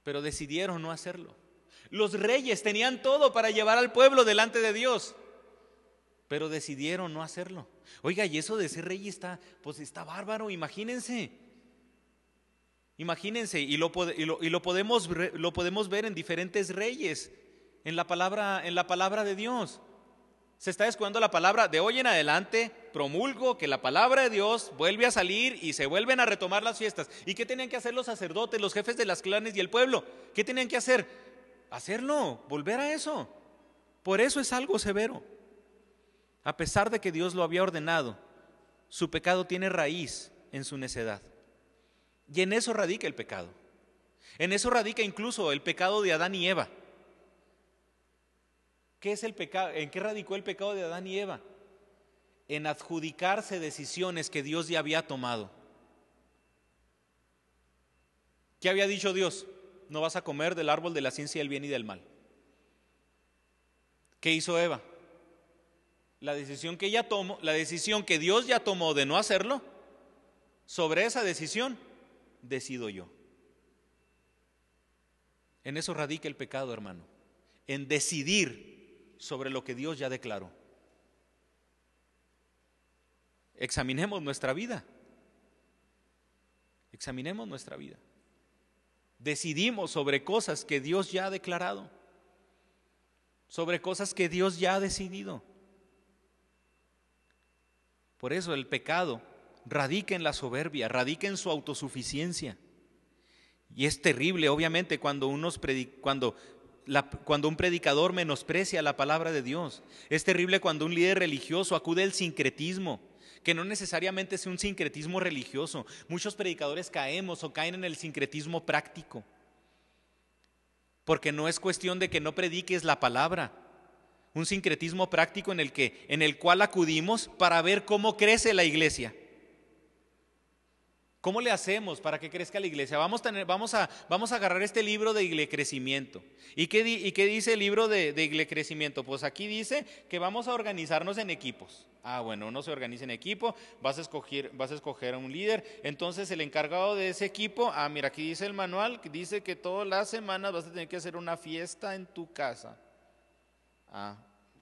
pero decidieron no hacerlo. Los reyes tenían todo para llevar al pueblo delante de Dios, pero decidieron no hacerlo. Oiga, y eso de ser rey está, pues está bárbaro, imagínense. Imagínense, y lo, y lo, podemos, lo podemos ver en diferentes reyes, en la, palabra, en la palabra de Dios. Se está descuidando la palabra de hoy en adelante, promulgo que la palabra de Dios vuelve a salir y se vuelven a retomar las fiestas. ¿Y qué tenían que hacer los sacerdotes, los jefes de las clanes y el pueblo? ¿Qué tenían que hacer? Hacerlo, volver a eso. Por eso es algo severo. A pesar de que Dios lo había ordenado, su pecado tiene raíz en su necedad. Y en eso radica el pecado. En eso radica incluso el pecado de Adán y Eva. ¿Qué es el pecado? ¿En qué radicó el pecado de Adán y Eva? En adjudicarse decisiones que Dios ya había tomado. ¿Qué había dicho Dios? No vas a comer del árbol de la ciencia del bien y del mal. ¿Qué hizo Eva? la decisión que ella tomó, la decisión que Dios ya tomó de no hacerlo, sobre esa decisión decido yo. En eso radica el pecado, hermano, en decidir sobre lo que Dios ya declaró. Examinemos nuestra vida. Examinemos nuestra vida. Decidimos sobre cosas que Dios ya ha declarado, sobre cosas que Dios ya ha decidido. Por eso el pecado radica en la soberbia, radica en su autosuficiencia. Y es terrible, obviamente, cuando, unos cuando, cuando un predicador menosprecia la palabra de Dios. Es terrible cuando un líder religioso acude al sincretismo, que no necesariamente es un sincretismo religioso. Muchos predicadores caemos o caen en el sincretismo práctico. Porque no es cuestión de que no prediques la palabra, un sincretismo práctico en el, que, en el cual acudimos para ver cómo crece la iglesia. ¿Cómo le hacemos para que crezca la iglesia? Vamos a, tener, vamos a, vamos a agarrar este libro de iglesia crecimiento. ¿Y qué, ¿Y qué, dice el libro de, de iglesia crecimiento? Pues aquí dice que vamos a organizarnos en equipos. Ah, bueno, uno se organiza en equipo, vas a, escoger, vas a escoger a un líder. Entonces el encargado de ese equipo, ah, mira, aquí dice el manual, dice que todas las semanas vas a tener que hacer una fiesta en tu casa. Ah,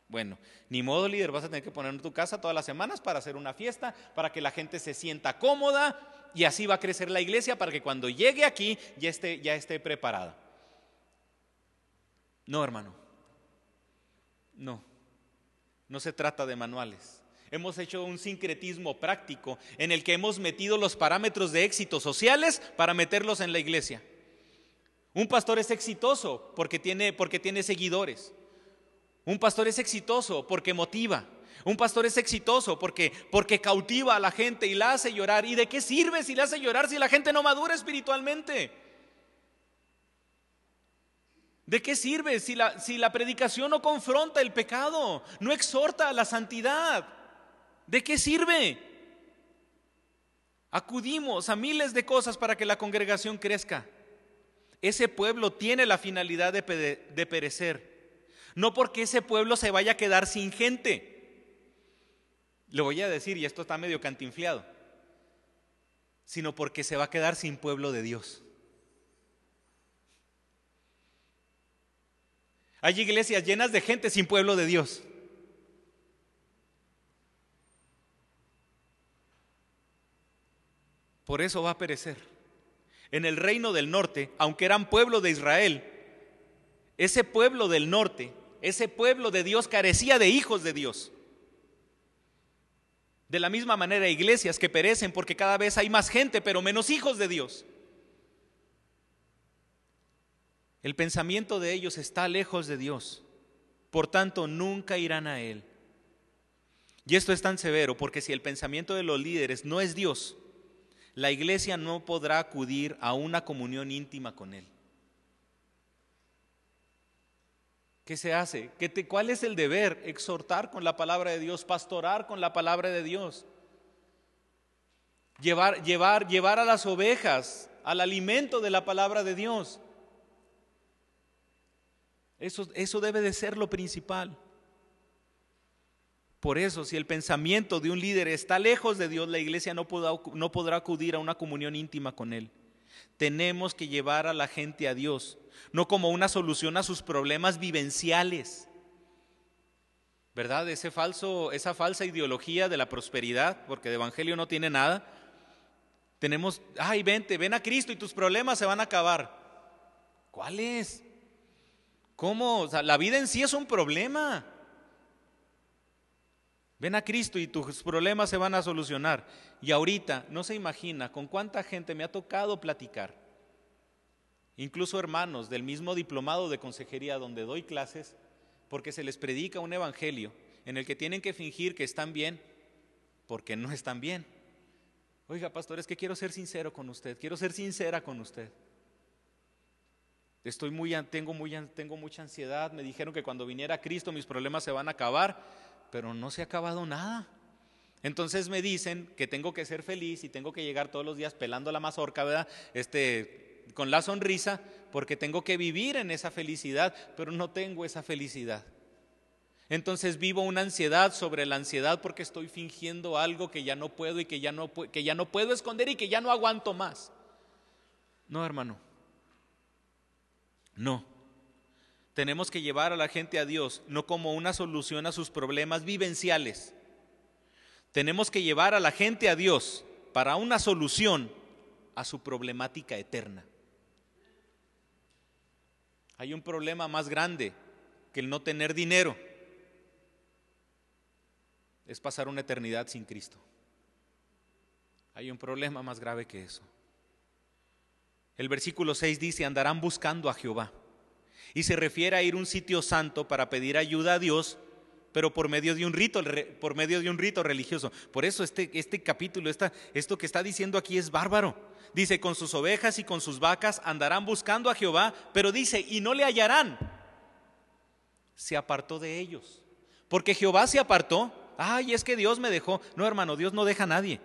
Bueno, ni modo líder, vas a tener que poner en tu casa todas las semanas para hacer una fiesta, para que la gente se sienta cómoda y así va a crecer la iglesia para que cuando llegue aquí ya esté, ya esté preparada. No, hermano. No. No se trata de manuales. Hemos hecho un sincretismo práctico en el que hemos metido los parámetros de éxito sociales para meterlos en la iglesia. Un pastor es exitoso porque tiene, porque tiene seguidores. Un pastor es exitoso porque motiva. Un pastor es exitoso porque, porque cautiva a la gente y la hace llorar. ¿Y de qué sirve si la hace llorar si la gente no madura espiritualmente? ¿De qué sirve si la, si la predicación no confronta el pecado, no exhorta a la santidad? ¿De qué sirve? Acudimos a miles de cosas para que la congregación crezca. Ese pueblo tiene la finalidad de, de perecer. No porque ese pueblo se vaya a quedar sin gente. Le voy a decir, y esto está medio cantinfliado, sino porque se va a quedar sin pueblo de Dios. Hay iglesias llenas de gente sin pueblo de Dios. Por eso va a perecer. En el reino del norte, aunque eran pueblo de Israel, ese pueblo del norte, ese pueblo de Dios carecía de hijos de Dios. De la misma manera, iglesias que perecen porque cada vez hay más gente, pero menos hijos de Dios. El pensamiento de ellos está lejos de Dios. Por tanto, nunca irán a Él. Y esto es tan severo porque si el pensamiento de los líderes no es Dios, la iglesia no podrá acudir a una comunión íntima con Él. ¿Qué se hace? ¿Qué ¿Cuál es el deber? Exhortar con la palabra de Dios, pastorar con la palabra de Dios. Llevar, llevar, llevar a las ovejas al alimento de la palabra de Dios. Eso, eso debe de ser lo principal. Por eso, si el pensamiento de un líder está lejos de Dios, la iglesia no no podrá acudir a una comunión íntima con Él. Tenemos que llevar a la gente a Dios, no como una solución a sus problemas vivenciales. ¿Verdad? Ese falso, esa falsa ideología de la prosperidad, porque de evangelio no tiene nada. Tenemos, ay, vente, ven a Cristo y tus problemas se van a acabar. ¿Cuáles? ¿Cómo? O sea, la vida en sí es un problema. Ven a Cristo y tus problemas se van a solucionar. Y ahorita, no se imagina con cuánta gente me ha tocado platicar. Incluso hermanos del mismo diplomado de consejería donde doy clases, porque se les predica un evangelio en el que tienen que fingir que están bien, porque no están bien. Oiga, pastor, es que quiero ser sincero con usted, quiero ser sincera con usted. Estoy muy, tengo, muy, tengo mucha ansiedad. Me dijeron que cuando viniera Cristo mis problemas se van a acabar, pero no se ha acabado nada. Entonces me dicen que tengo que ser feliz y tengo que llegar todos los días pelando la mazorca, ¿verdad? Este, con la sonrisa, porque tengo que vivir en esa felicidad, pero no tengo esa felicidad. Entonces vivo una ansiedad sobre la ansiedad porque estoy fingiendo algo que ya no puedo y que ya no, que ya no puedo esconder y que ya no aguanto más. No, hermano. No. Tenemos que llevar a la gente a Dios no como una solución a sus problemas vivenciales. Tenemos que llevar a la gente a Dios para una solución a su problemática eterna. Hay un problema más grande que el no tener dinero. Es pasar una eternidad sin Cristo. Hay un problema más grave que eso. El versículo 6 dice, andarán buscando a Jehová. Y se refiere a ir a un sitio santo para pedir ayuda a Dios, pero por medio de un rito, por medio de un rito religioso. Por eso este, este capítulo, esto que está diciendo aquí es bárbaro. Dice, con sus ovejas y con sus vacas andarán buscando a Jehová, pero dice, y no le hallarán. Se apartó de ellos. Porque Jehová se apartó. Ay, es que Dios me dejó. No, hermano, Dios no deja a nadie.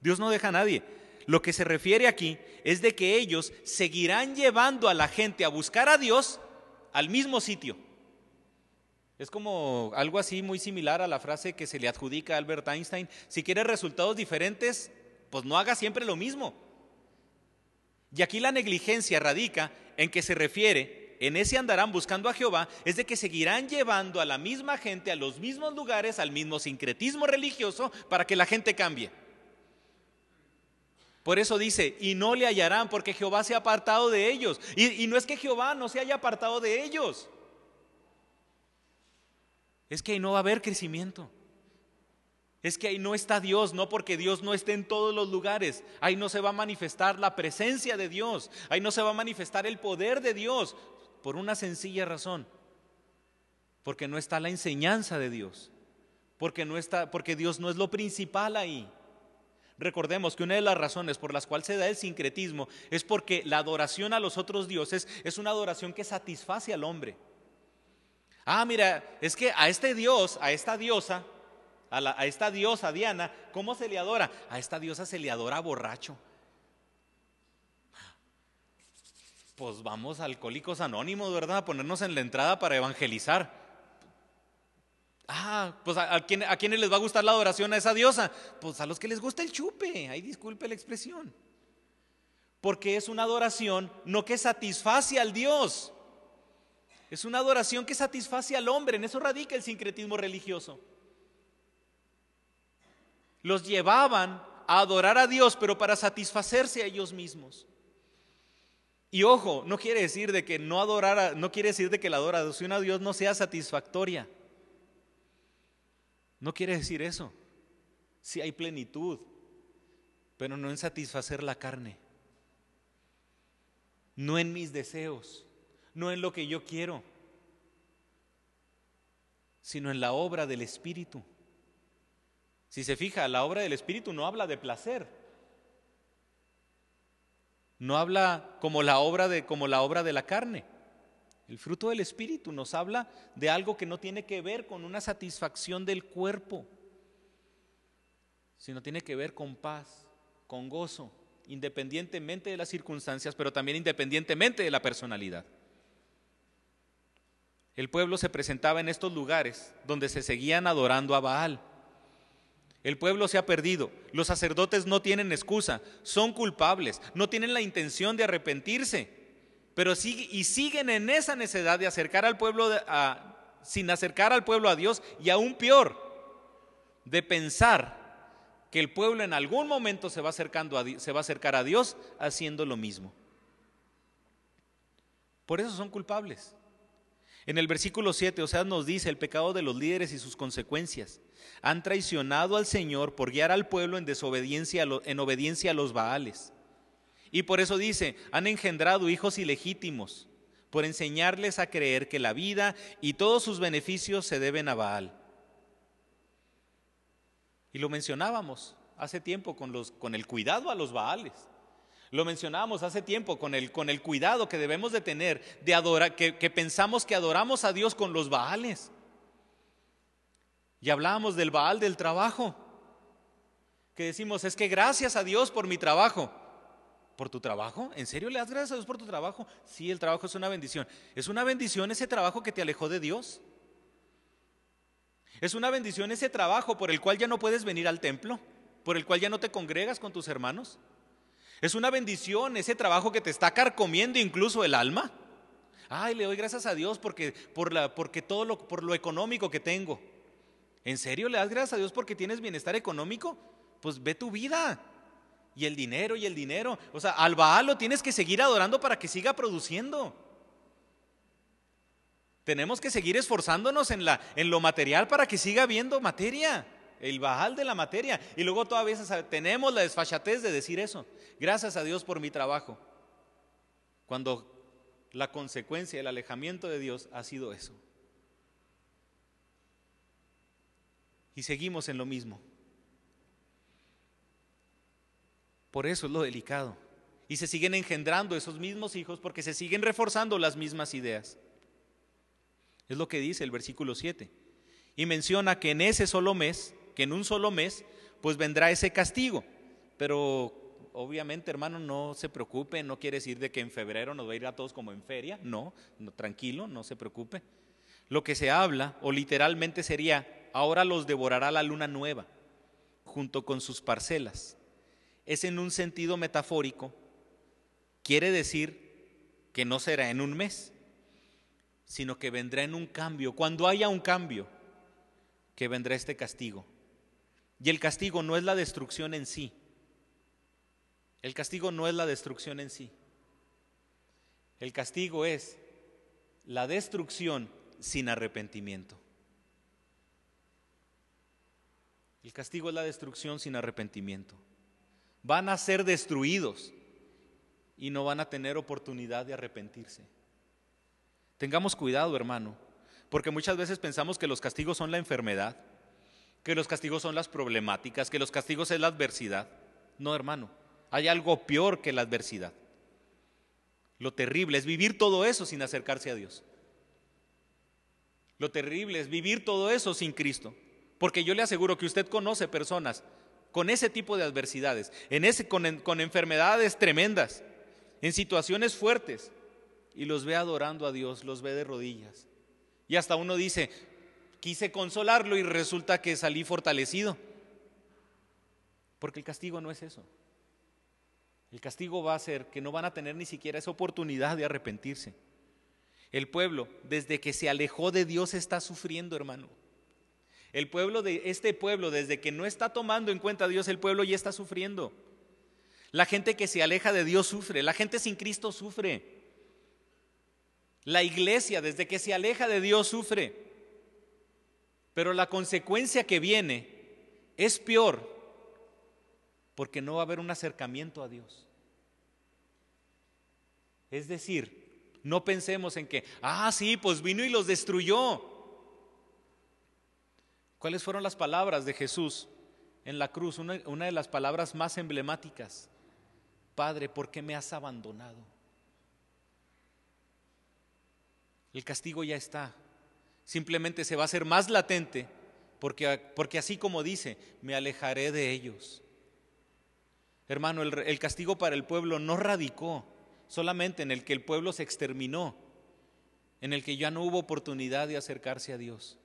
Dios no deja a nadie. Lo que se refiere aquí es de que ellos seguirán llevando a la gente a buscar a Dios al mismo sitio. Es como algo así muy similar a la frase que se le adjudica a Albert Einstein, si quieres resultados diferentes, pues no haga siempre lo mismo. Y aquí la negligencia radica en que se refiere en ese andarán buscando a Jehová es de que seguirán llevando a la misma gente a los mismos lugares, al mismo sincretismo religioso, para que la gente cambie. Por eso dice, y no le hallarán porque Jehová se ha apartado de ellos. Y, y no es que Jehová no se haya apartado de ellos. Es que ahí no va a haber crecimiento. Es que ahí no está Dios, no porque Dios no esté en todos los lugares. Ahí no se va a manifestar la presencia de Dios. Ahí no se va a manifestar el poder de Dios. Por una sencilla razón. Porque no está la enseñanza de Dios. Porque, no está, porque Dios no es lo principal ahí. Recordemos que una de las razones por las cuales se da el sincretismo es porque la adoración a los otros dioses es una adoración que satisface al hombre. Ah, mira, es que a este dios, a esta diosa, a, esta diosa Diana, ¿cómo se le adora? A esta diosa se le adora borracho. Pues vamos alcohólicos anónimos, ¿verdad? A ponernos en la entrada para evangelizar. Ah, pues a, a, quienes les va a gustar la adoración a esa diosa. Pues a los que les gusta el chupe, ahí disculpe la expresión. Porque es una adoración no que satisface al Dios, es una adoración que satisface al hombre, en eso radica el sincretismo religioso. Los llevaban a adorar a Dios, pero para satisfacerse a ellos mismos. Y ojo, no quiere decir de que no adorar, no quiere decir de que la adoración a Dios no sea satisfactoria. No quiere decir eso. Si hay plenitud, pero no en satisfacer la carne, no en mis deseos no en lo que yo quiero, sino en la obra del Espíritu. Si se fija, la obra del Espíritu no habla de placer. No habla como la obra de como la obra de la carne. El fruto del Espíritu nos habla de algo que no tiene que ver con una satisfacción del cuerpo, sino tiene que ver con paz, con gozo, independientemente de las circunstancias, pero también independientemente de la personalidad. El pueblo se presentaba en estos lugares donde se seguían adorando a Baal. El pueblo se ha perdido, los sacerdotes no tienen excusa, son culpables, no tienen la intención de arrepentirse, pero y siguen en esa necesidad de acercar al pueblo a, sin acercar al pueblo a Dios y aún peor, de pensar que el pueblo en algún momento se va, acercando se va a acercar a Dios haciendo lo mismo. Por eso son culpables. En el versículo 7, o sea, nos dice el pecado de los líderes y sus consecuencias. Han traicionado al Señor por guiar al pueblo en desobediencia, en obediencia a los Baales. Y por eso dice, han engendrado hijos ilegítimos, por enseñarles a creer que la vida y todos sus beneficios se deben a Baal. Y lo mencionábamos hace tiempo con, los, con el cuidado a los Baales. Lo mencionábamos hace tiempo con el, con el cuidado que debemos de tener de adorar, que, que pensamos que adoramos a Dios con los baales. Y hablábamos del baal del trabajo, que decimos, es que gracias a Dios por mi trabajo. ¿Por tu trabajo? ¿En serio le das gracias a Dios por tu trabajo? Sí, el trabajo es una bendición. ¿Es una bendición ese trabajo que te alejó de Dios? ¿Es una bendición ese trabajo por el cual ya no puedes venir al templo? ¿Por el cual ya no te congregas con tus hermanos? Es una bendición ese trabajo que te está carcomiendo incluso el alma. Ay, le doy gracias a Dios porque, por la, porque todo lo, por lo económico que tengo. ¿En serio le das gracias a Dios porque tienes bienestar económico? Pues ve tu vida. Y el dinero y el dinero. O sea, al Baal lo tienes que seguir adorando para que siga produciendo. Tenemos que seguir esforzándonos en, la, en lo material para que siga habiendo materia el bajal de la materia. Y luego todavía tenemos la desfachatez de decir eso. Gracias a Dios por mi trabajo. Cuando la consecuencia, el alejamiento de Dios ha sido eso. Y seguimos en lo mismo. Por eso es lo delicado. Y se siguen engendrando esos mismos hijos porque se siguen reforzando las mismas ideas. Es lo que dice el versículo 7. Y menciona que en ese solo mes que en un solo mes pues vendrá ese castigo. Pero obviamente, hermano, no se preocupe, no quiere decir de que en febrero nos va a ir a todos como en feria, no, tranquilo, no se preocupe. Lo que se habla, o literalmente sería, ahora los devorará la luna nueva, junto con sus parcelas. Es en un sentido metafórico, quiere decir que no será en un mes, sino que vendrá en un cambio. Cuando haya un cambio, que vendrá este castigo. Y el castigo no es la destrucción en sí. El castigo no es la destrucción en sí. El castigo es la destrucción sin arrepentimiento. El castigo es la destrucción sin arrepentimiento. Van a ser destruidos y no van a tener oportunidad de arrepentirse. Tengamos cuidado, hermano, porque muchas veces pensamos que los castigos son la enfermedad, que los castigos son las problemáticas, que los castigos es la adversidad. No, hermano, hay algo peor que la adversidad. Lo terrible es vivir todo eso sin acercarse a Dios. Lo terrible es vivir todo eso sin Cristo. Porque yo le aseguro que usted conoce personas con ese tipo de adversidades, en ese, con, con enfermedades tremendas, en situaciones fuertes, y los ve adorando a Dios, los ve de rodillas. Y hasta uno dice, quise consolarlo y resulta que salí fortalecido. Porque el castigo no es eso. El castigo va a ser que no van a tener ni siquiera esa oportunidad de arrepentirse. El pueblo, desde que se alejó de Dios, está sufriendo, hermano. El pueblo de este pueblo, desde que no está tomando en cuenta a Dios, el pueblo ya está sufriendo. La gente que se aleja de Dios sufre, la gente sin Cristo sufre. La iglesia, desde que se aleja de Dios, sufre. Pero la consecuencia que viene es peor porque no va a haber un acercamiento a Dios. Es decir, no pensemos en que, ah, sí, pues vino y los destruyó. ¿Cuáles fueron las palabras de Jesús en la cruz? Una, una de las palabras más emblemáticas. Padre, ¿por qué me has abandonado? El castigo ya está. Simplemente se va a hacer más latente porque, porque así como dice, me alejaré de ellos. Hermano, el, el castigo para el pueblo no radicó solamente en el que el pueblo se exterminó, en el que ya no hubo oportunidad de acercarse a Dios.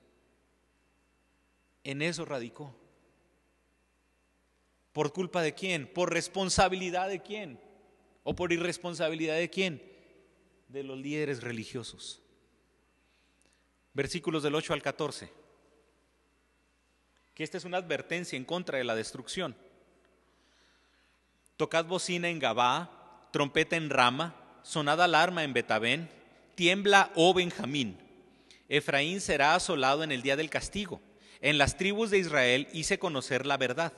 En eso radicó. ¿Por culpa de quién? ¿Por responsabilidad de quién? ¿O por irresponsabilidad de quién? De los líderes religiosos versículos del 8 al 14, que esta es una advertencia en contra de la destrucción. Tocad bocina en Gabá, trompeta en Rama, sonad alarma en Betabén, tiembla, oh Benjamín. Efraín será asolado en el día del castigo. En las tribus de Israel hice conocer la verdad.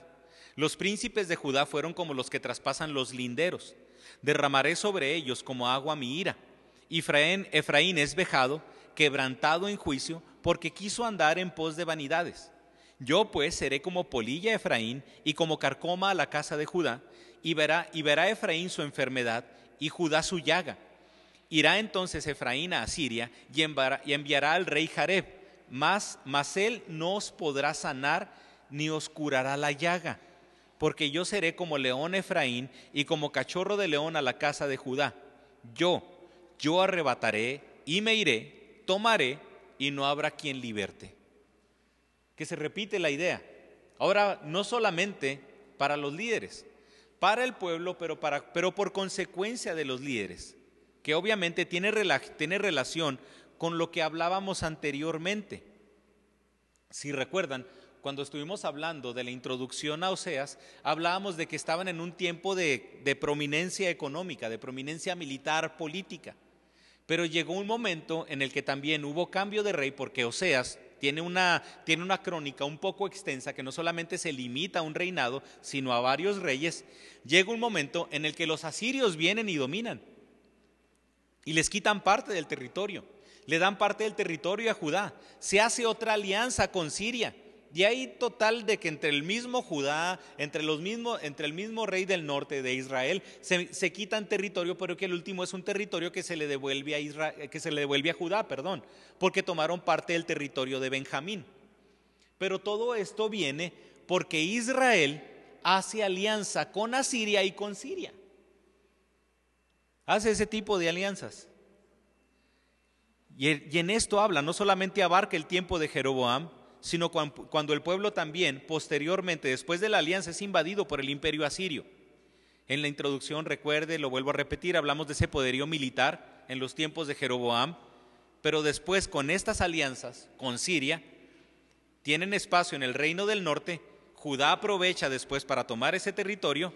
Los príncipes de Judá fueron como los que traspasan los linderos. Derramaré sobre ellos como agua mi ira. Efraín, Efraín es vejado, quebrantado en juicio, porque quiso andar en pos de vanidades. Yo pues seré como polilla Efraín y como carcoma a la casa de Judá, y verá, y verá Efraín su enfermedad y Judá su llaga. Irá entonces Efraín a Asiria y enviará, y enviará al rey Jareb, mas, mas él no os podrá sanar ni os curará la llaga, porque yo seré como león Efraín y como cachorro de león a la casa de Judá. Yo, yo arrebataré y me iré tomaré y no habrá quien liberte. Que se repite la idea. Ahora, no solamente para los líderes, para el pueblo, pero, para, pero por consecuencia de los líderes, que obviamente tiene, tiene relación con lo que hablábamos anteriormente. Si recuerdan, cuando estuvimos hablando de la introducción a Oseas, hablábamos de que estaban en un tiempo de, de prominencia económica, de prominencia militar, política. Pero llegó un momento en el que también hubo cambio de rey porque Oseas tiene una, tiene una crónica un poco extensa que no solamente se limita a un reinado, sino a varios reyes. Llega un momento en el que los asirios vienen y dominan y les quitan parte del territorio, le dan parte del territorio a Judá, se hace otra alianza con Siria y hay total de que entre el mismo Judá, entre, los mismos, entre el mismo rey del norte de Israel, se, quitan territorio, pero que el último es un territorio que se le devuelve a, Israel, que se le devuelve a Judá, perdón, porque tomaron parte del territorio de Benjamín. Pero todo esto viene porque Israel hace alianza con Asiria y con Siria. Hace ese tipo de alianzas. Y en esto habla, no solamente abarca el tiempo de Jeroboam, sino cuando el pueblo también, posteriormente, después de la alianza, es invadido por el imperio asirio. En la introducción, recuerde, lo vuelvo a repetir, hablamos de ese poderío militar en los tiempos de Jeroboam, pero después con estas alianzas, con Siria, tienen espacio en el reino del norte, Judá aprovecha después para tomar ese territorio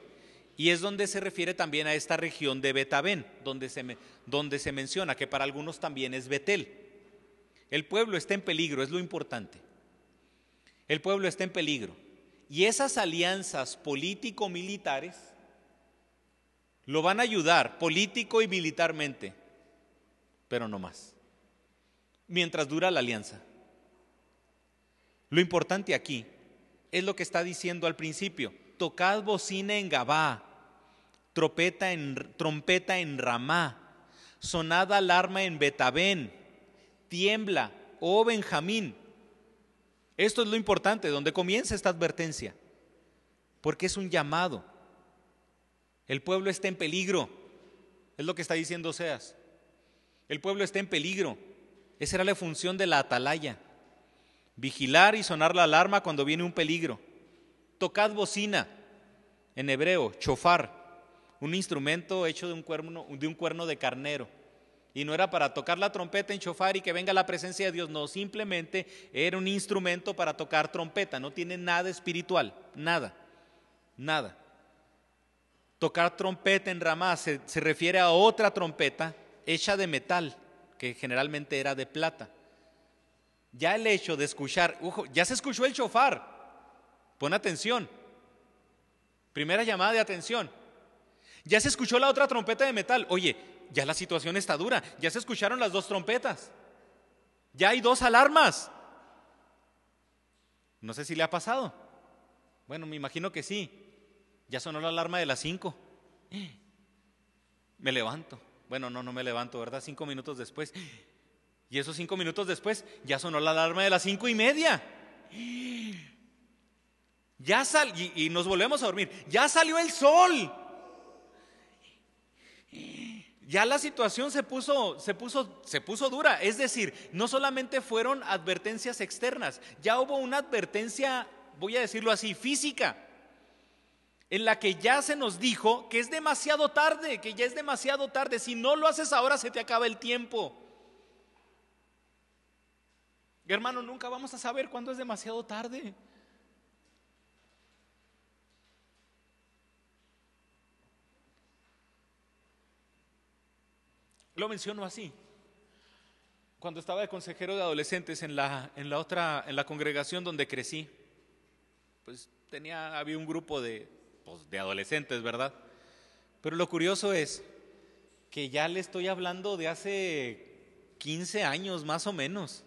y es donde se refiere también a esta región de Betabén, donde se, donde se menciona que para algunos también es Betel. El pueblo está en peligro, es lo importante. El pueblo está en peligro. Y esas alianzas político-militares lo van a ayudar político y militarmente, pero no más, mientras dura la alianza. Lo importante aquí es lo que está diciendo al principio, tocad bocina en Gabá, trompeta en, trompeta en Ramá, sonada alarma en Betabén, tiembla, oh Benjamín. Esto es lo importante, donde comienza esta advertencia, porque es un llamado. El pueblo está en peligro, es lo que está diciendo Oseas. El pueblo está en peligro. Esa era la función de la atalaya. Vigilar y sonar la alarma cuando viene un peligro. Tocad bocina, en hebreo, chofar, un instrumento hecho de un cuerno de, un cuerno de carnero. Y no era para tocar la trompeta en chofar y que venga la presencia de Dios, no, simplemente era un instrumento para tocar trompeta, no tiene nada espiritual, nada, nada. Tocar trompeta en Ramá se, se refiere a otra trompeta hecha de metal, que generalmente era de plata. Ya el hecho de escuchar, ya se escuchó el chofar, pon atención, primera llamada de atención. Ya se escuchó la otra trompeta de metal, oye, ya la situación está dura, ya se escucharon las dos trompetas, ya hay dos alarmas. No sé si le ha pasado. Bueno, me imagino que sí. Ya sonó la alarma de las cinco. Me levanto. Bueno, no, no me levanto, ¿verdad? Cinco minutos después. Y esos cinco minutos después ya sonó la alarma de las cinco y media. Ya sal y, y nos volvemos a dormir. Ya salió el sol ya la situación se puso, se puso, se puso dura. Es decir, no solamente fueron advertencias externas, ya hubo una advertencia, voy a decirlo así, física, en la que ya se nos dijo que es demasiado tarde, que ya es demasiado tarde. Si no lo haces ahora, se te acaba el tiempo. Hermano, nunca vamos a saber cuándo es demasiado tarde. Lo menciono así. Cuando estaba de consejero de adolescentes en la, en la otra, en la congregación donde crecí, pues tenía, había un grupo de, pues, de adolescentes, ¿verdad? Pero lo curioso es que ya le estoy hablando de hace 15 años más o menos.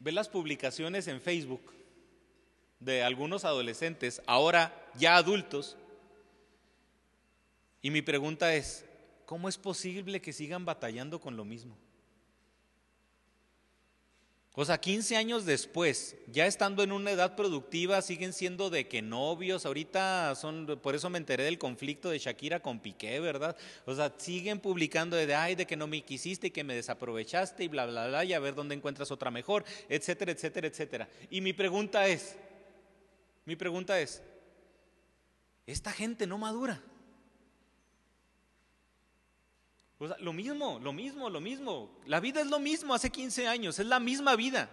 Ve las publicaciones en Facebook de algunos adolescentes, ahora ya adultos, y mi pregunta es, ¿cómo es posible que sigan batallando con lo mismo? O sea, 15 años después, ya estando en una edad productiva, siguen siendo de que novios, ahorita son, por eso me enteré del conflicto de Shakira con Piqué, ¿verdad? O sea, siguen publicando de, ay, de que no me quisiste y que me desaprovechaste y bla, bla, bla, y a ver dónde encuentras otra mejor, etcétera, etcétera, etcétera. Y mi pregunta es, mi pregunta es, esta gente no madura lo mismo, lo mismo, lo mismo. La vida es lo mismo hace 15 años, es la misma vida.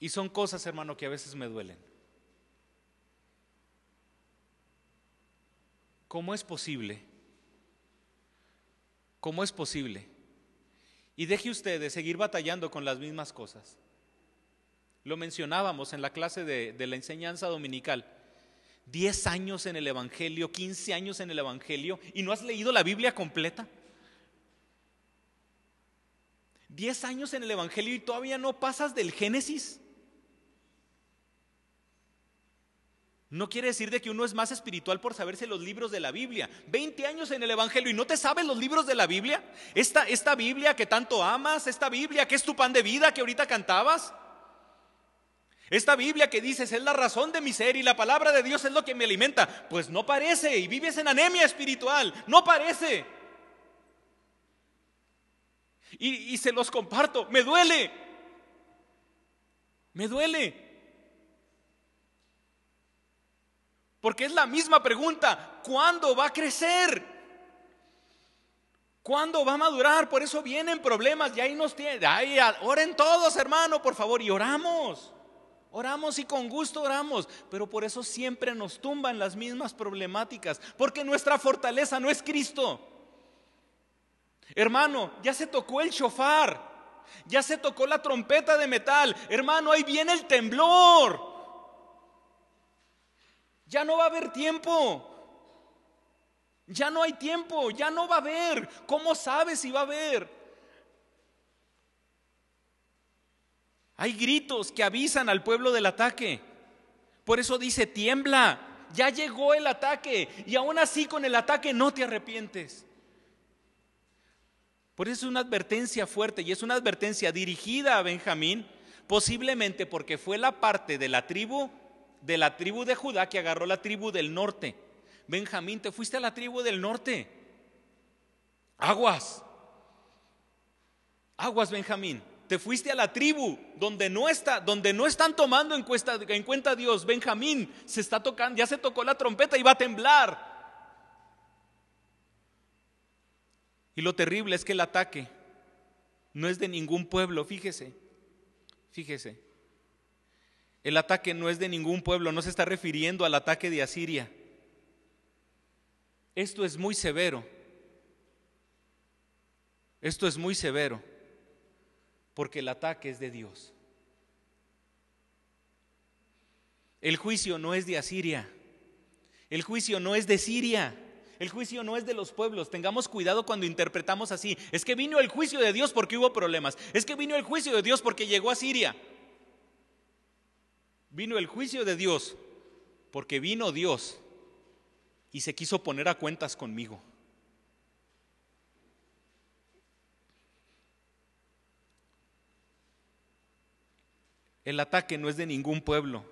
Y son cosas, hermano, que a veces me duelen. ¿Cómo es posible? ¿Cómo es posible? Y deje usted de seguir batallando con las mismas cosas. Lo mencionábamos en la clase de, la enseñanza dominical. Diez años en el Evangelio, 15 años en el Evangelio y no has leído la Biblia completa. Diez años en el Evangelio y todavía no pasas del Génesis. No quiere decir de que uno es más espiritual por saberse los libros de la Biblia. Veinte años en el Evangelio y no te sabes los libros de la Biblia. Esta, esta Biblia que tanto amas, esta Biblia que es tu pan de vida que ahorita cantabas. Esta Biblia que dices es la razón de mi ser y la palabra de Dios es lo que me alimenta. Pues no parece y vives en anemia espiritual. No parece. Y, y se los comparto. Me duele. Me duele. Porque es la misma pregunta, ¿cuándo va a crecer? ¿Cuándo va a madurar? Por eso vienen problemas y ahí nos tiene. Ay, oren todos, hermano, por favor, y oramos. Oramos y con gusto oramos, pero por eso siempre nos tumban las mismas problemáticas, porque nuestra fortaleza no es Cristo. Hermano, ya se tocó el shofar, ya se tocó la trompeta de metal, hermano, ahí viene el temblor. Ya no va a haber tiempo. Ya no hay tiempo, ya no va a haber. ¿Cómo sabes si va a haber? Hay gritos que avisan al pueblo del ataque. Por eso dice, tiembla, ya llegó el ataque y aún así con el ataque no te arrepientes. Por eso es una advertencia fuerte y es una advertencia dirigida a Benjamín, posiblemente porque fue la parte de la tribu de la tribu de Judá que agarró la tribu del norte. Benjamín, te fuiste a la tribu del norte. Aguas. Aguas, Benjamín te fuiste a la tribu donde no está, donde no están tomando en cuenta, en cuenta Dios. Benjamín se está tocando, ya se tocó la trompeta y va a temblar. Y lo terrible es que el ataque no es de ningún pueblo, fíjese, fíjese. El ataque no es de ningún pueblo, no se está refiriendo al ataque de Asiria. Esto es muy severo. Esto es muy severo porque el ataque es de Dios. El juicio no es de Asiria. El juicio no es de Siria. El juicio no es de los pueblos. Tengamos cuidado cuando interpretamos así. Es que vino el juicio de Dios porque hubo problemas. Es que vino el juicio de Dios porque llegó a Siria. Vino el juicio de Dios porque vino Dios y se quiso poner a cuentas conmigo. El ataque no es de ningún pueblo,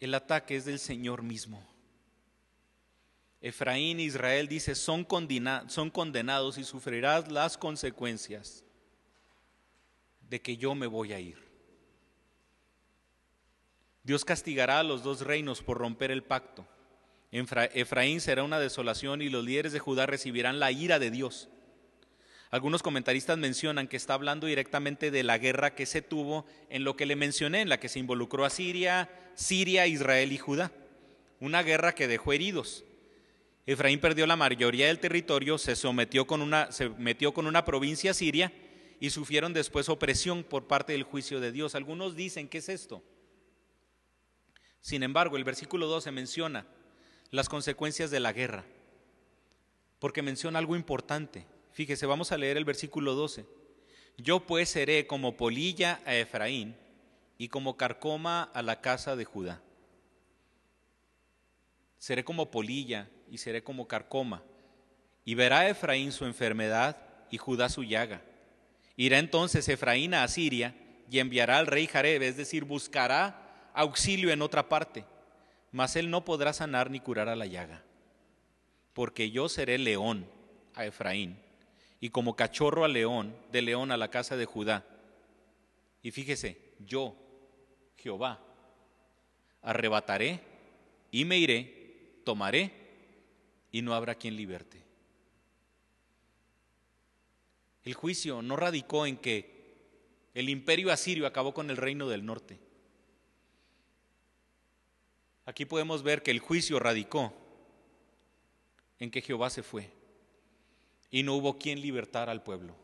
el ataque es del Señor mismo. Efraín e Israel dice, son, son condenados y sufrirás las consecuencias de que yo me voy a ir. Dios castigará a los dos reinos por romper el pacto. Efraín será una desolación y los líderes de Judá recibirán la ira de Dios. Algunos comentaristas mencionan que está hablando directamente de la guerra que se tuvo en lo que le mencioné, en la que se involucró a Siria, Siria, Israel y Judá. Una guerra que dejó heridos. Efraín perdió la mayoría del territorio, se sometió con una, se metió con una provincia siria y sufrieron después opresión por parte del juicio de Dios. Algunos dicen, ¿qué es esto? Sin embargo, el versículo 12 menciona las consecuencias de la guerra, porque menciona algo importante. Fíjese, vamos a leer el versículo 12. Yo pues seré como polilla a Efraín y como carcoma a la casa de Judá. Seré como polilla y seré como carcoma. Y verá Efraín su enfermedad y Judá su llaga. Irá entonces Efraín a Asiria y enviará al rey Jareb, es decir, buscará auxilio en otra parte, mas él no podrá sanar ni curar a la llaga. Porque yo seré león a Efraín y como cachorro al león, de león a la casa de Judá. Y fíjese, yo, Jehová, arrebataré y me iré, tomaré y no habrá quien liberte. El juicio no radicó en que el imperio asirio acabó con el reino del norte. Aquí podemos ver que el juicio radicó en que Jehová se fue y no hubo quien libertar al pueblo.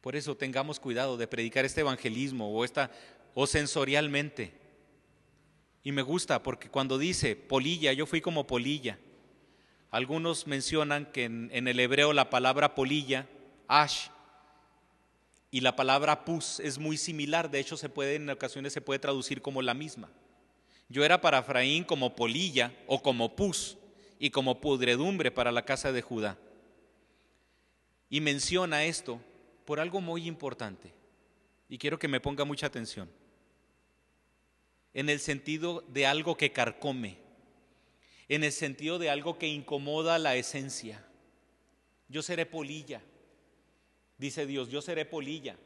Por eso tengamos cuidado de predicar este evangelismo o, esta, o sensorialmente. Y me gusta porque cuando dice polilla, yo fui como polilla. Algunos mencionan que en, en el hebreo la palabra polilla, ash, y la palabra pus es muy similar, de hecho se puede en ocasiones se puede traducir como la misma. Yo era para Efraín como polilla o como pus, y como pudredumbre para la casa de Judá. Y menciona esto por algo muy importante, y quiero que me ponga mucha atención, en el sentido de algo que carcome, en el sentido de algo que incomoda la esencia. Yo seré polilla, dice Dios, yo seré polilla,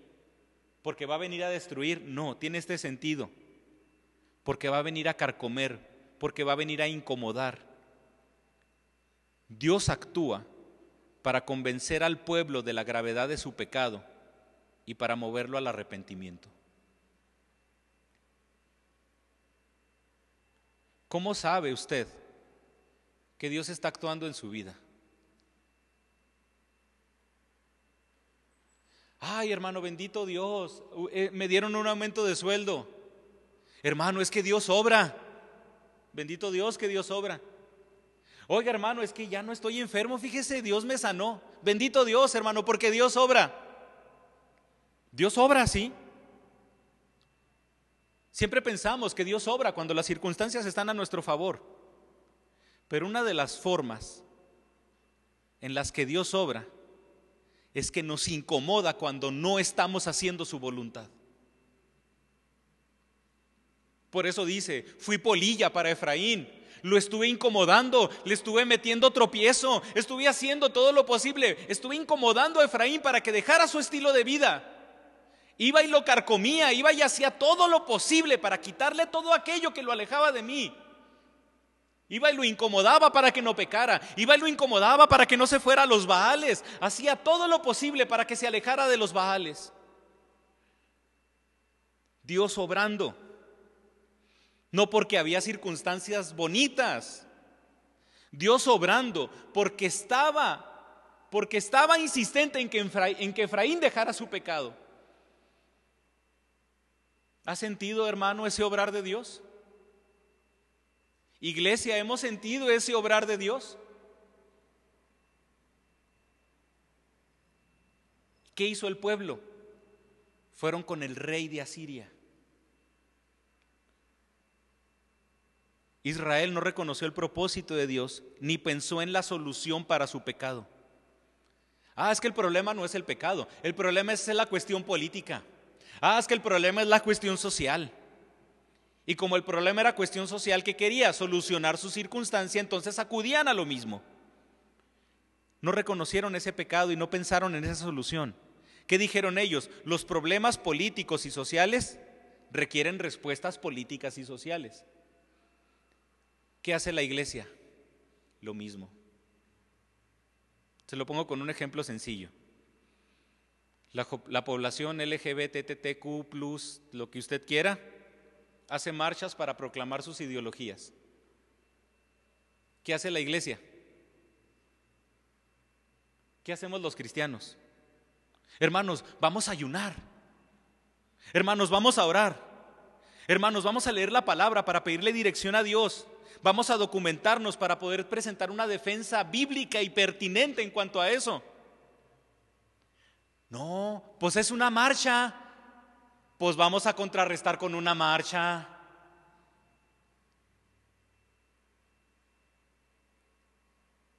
porque va a venir a destruir. No, tiene este sentido, porque va a venir a carcomer, porque va a venir a incomodar. Dios actúa para convencer al pueblo de la gravedad de su pecado y para moverlo al arrepentimiento. ¿Cómo sabe usted que Dios está actuando en su vida? Ay, hermano, bendito Dios, eh, me dieron un aumento de sueldo. Hermano, es que Dios obra. Bendito Dios que Dios obra. Oiga, hermano, es que ya no estoy enfermo, fíjese, Dios me sanó. Bendito Dios, hermano, porque Dios obra. Dios obra, sí. Siempre pensamos que Dios obra cuando las circunstancias están a nuestro favor. Pero una de las formas en las que Dios obra es que nos incomoda cuando no estamos haciendo su voluntad. Por eso dice, fui polilla para Efraín, lo estuve incomodando, le estuve metiendo tropiezo, estuve haciendo todo lo posible, estuve incomodando a Efraín para que dejara su estilo de vida. Iba y lo carcomía, iba y hacía todo lo posible para quitarle todo aquello que lo alejaba de mí. Iba y lo incomodaba para que no pecara, iba y lo incomodaba para que no se fuera a los Baales, hacía todo lo posible para que se alejara de los Baales. Dios obrando, no porque había circunstancias bonitas, Dios obrando porque estaba, porque estaba insistente en que en que Efraín dejara su pecado. ¿Ha sentido, hermano, ese obrar de Dios? Iglesia, ¿hemos sentido ese obrar de Dios? ¿Qué hizo el pueblo? Fueron con el rey de Asiria. Israel no reconoció el propósito de Dios ni pensó en la solución para su pecado. Ah, es que el problema no es el pecado, el problema es la cuestión política. Ah, es que el problema es la cuestión social. Y como el problema era cuestión social que quería solucionar su circunstancia, entonces acudían a lo mismo. No reconocieron ese pecado y no pensaron en esa solución. ¿Qué dijeron ellos? Los problemas políticos y sociales requieren respuestas políticas y sociales. ¿Qué hace la iglesia? Lo mismo. Se lo pongo con un ejemplo sencillo. La, población LGBTTQ, lo que usted quiera, hace marchas para proclamar sus ideologías. ¿Qué hace la iglesia? ¿Qué hacemos los cristianos? Hermanos, vamos a ayunar. Hermanos, vamos a orar. Hermanos, vamos a leer la palabra para pedirle dirección a Dios. Vamos a documentarnos para poder presentar una defensa bíblica y pertinente en cuanto a eso. No, pues es una marcha. Pues vamos a contrarrestar con una marcha.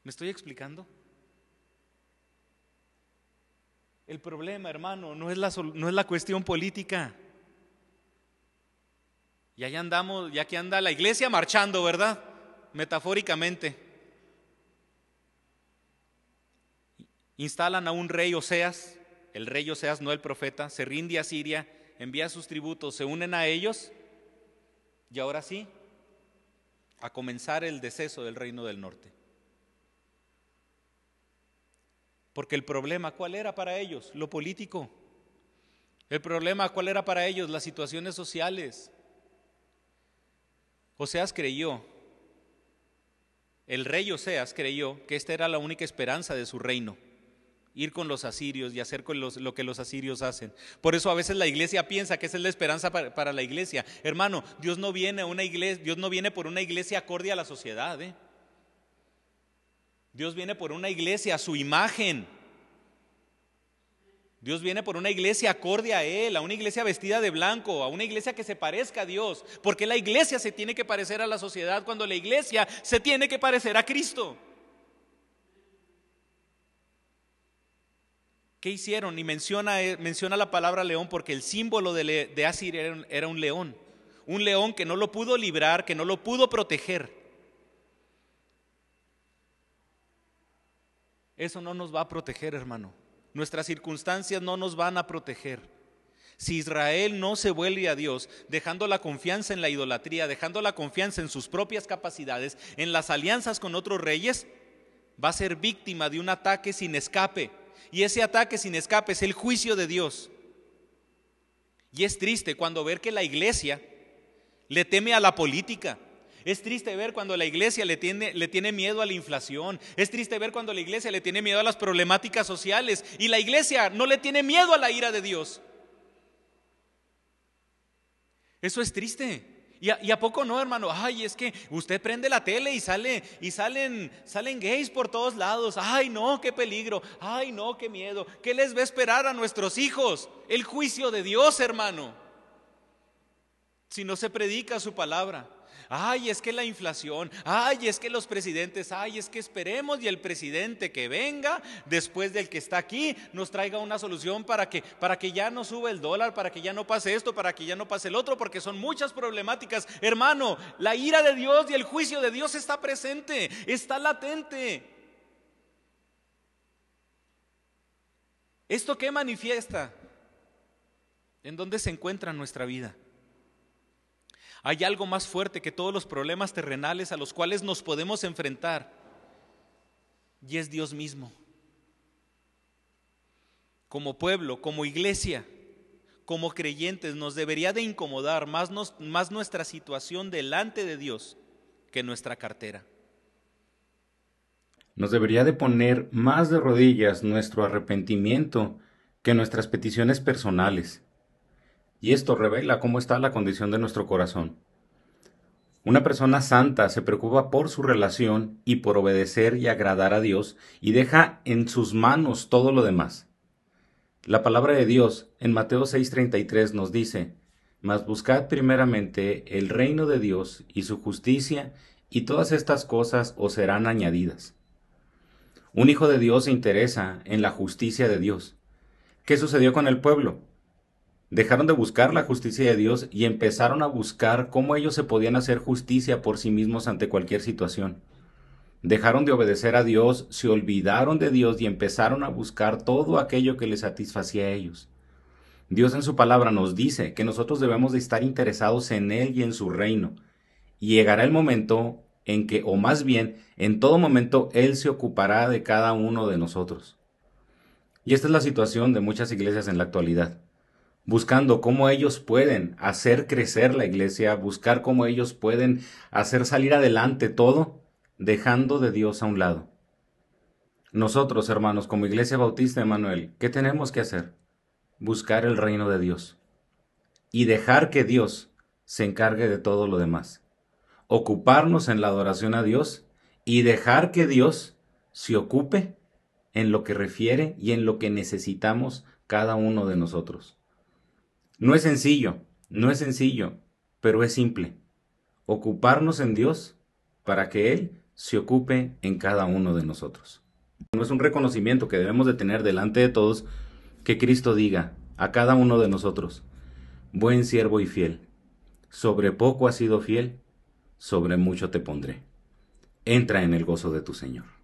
¿Me estoy explicando? El problema, hermano, no es la, no es la cuestión política. Y allá andamos, ya que anda la iglesia marchando, ¿verdad? Metafóricamente. Instalan a un rey Oseas el rey Oseas, no el profeta, se rinde a Siria, envía sus tributos, se unen a ellos y ahora sí, a comenzar el deceso del reino del norte. Porque el problema, ¿cuál era para ellos? Lo político. El problema, ¿cuál era para ellos? Las situaciones sociales. Oseas creyó, el rey Oseas creyó que esta era la única esperanza de su reino ir con los asirios y hacer con lo que los asirios hacen. Por eso a veces la iglesia piensa que esa es la esperanza para, la iglesia. Hermano, Dios no viene una iglesia, Dios no viene por una iglesia acorde a la sociedad. ¿eh? Dios viene por una iglesia a su imagen. Dios viene por una iglesia acorde a Él, a una iglesia vestida de blanco, a una iglesia que se parezca a Dios. Porque la iglesia se tiene que parecer a la sociedad cuando la iglesia se tiene que parecer a Cristo. ¿Qué hicieron? Y menciona, eh, menciona la palabra león porque el símbolo de, de Asiria era un león. Un león que no lo pudo librar, que no lo pudo proteger. Eso no nos va a proteger, hermano. Nuestras circunstancias no nos van a proteger. Si Israel no se vuelve a Dios, dejando la confianza en la idolatría, dejando la confianza en sus propias capacidades, en las alianzas con otros reyes, va a ser víctima de un ataque sin escape. Y ese ataque sin escape es el juicio de Dios. Y es triste cuando ver que la iglesia le teme a la política. Es triste ver cuando la iglesia le tiene, le tiene miedo a la inflación. Es triste ver cuando la iglesia le tiene miedo a las problemáticas sociales. Y la iglesia no le tiene miedo a la ira de Dios. Eso es triste. ¿Y a, poco no, hermano? Ay, es que usted prende la tele y sale y salen salen gays por todos lados. Ay, no, qué peligro. Ay, no, qué miedo. ¿Qué les va a esperar a nuestros hijos? El juicio de Dios, hermano. Si no se predica su palabra ay, es que la inflación, ay, es que los presidentes, ay, es que esperemos y el presidente que venga después del que está aquí nos traiga una solución para que, para que ya no suba el dólar, para que ya no pase esto, para que ya no pase el otro, porque son muchas problemáticas. Hermano, la ira de Dios y el juicio de Dios está presente, está latente. ¿Esto qué manifiesta? ¿En dónde se encuentra nuestra vida? Hay algo más fuerte que todos los problemas terrenales a los cuales nos podemos enfrentar. Y es Dios mismo. Como pueblo, como iglesia, como creyentes, nos debería de incomodar más, más nuestra situación delante de Dios que nuestra cartera. Nos debería de poner más de rodillas nuestro arrepentimiento que nuestras peticiones personales. Y esto revela cómo está la condición de nuestro corazón. Una persona santa se preocupa por su relación y por obedecer y agradar a Dios y deja en sus manos todo lo demás. La palabra de Dios en Mateo 6:33 nos dice, Mas buscad primeramente el reino de Dios y su justicia, y todas estas cosas os serán añadidas. Un hijo de Dios se interesa en la justicia de Dios. ¿Qué sucedió con el pueblo? Dejaron de buscar la justicia de Dios y empezaron a buscar cómo ellos se podían hacer justicia por sí mismos ante cualquier situación. Dejaron de obedecer a Dios, se olvidaron de Dios y empezaron a buscar todo aquello que les satisfacía a ellos. Dios en su palabra nos dice que nosotros debemos de estar interesados en Él y en su reino. Y llegará el momento en que, o más bien, en todo momento, Él se ocupará de cada uno de nosotros. Y esta es la situación de muchas iglesias en la actualidad buscando cómo ellos pueden hacer crecer la iglesia, buscar cómo ellos pueden hacer salir adelante todo, dejando de Dios a un lado. Nosotros, hermanos, como Iglesia Bautista Emanuel, ¿qué tenemos que hacer? Buscar el reino de Dios y dejar que Dios se encargue de todo lo demás. Ocuparnos en la adoración a Dios y dejar que Dios se ocupe en lo que refiere y en lo que necesitamos cada uno de nosotros. No es sencillo, no es sencillo, pero es simple. Ocuparnos en Dios para que Él se ocupe en cada uno de nosotros. No es un reconocimiento que debemos de tener delante de todos que Cristo diga a cada uno de nosotros, buen siervo y fiel, sobre poco has sido fiel, sobre mucho te pondré. Entra en el gozo de tu Señor.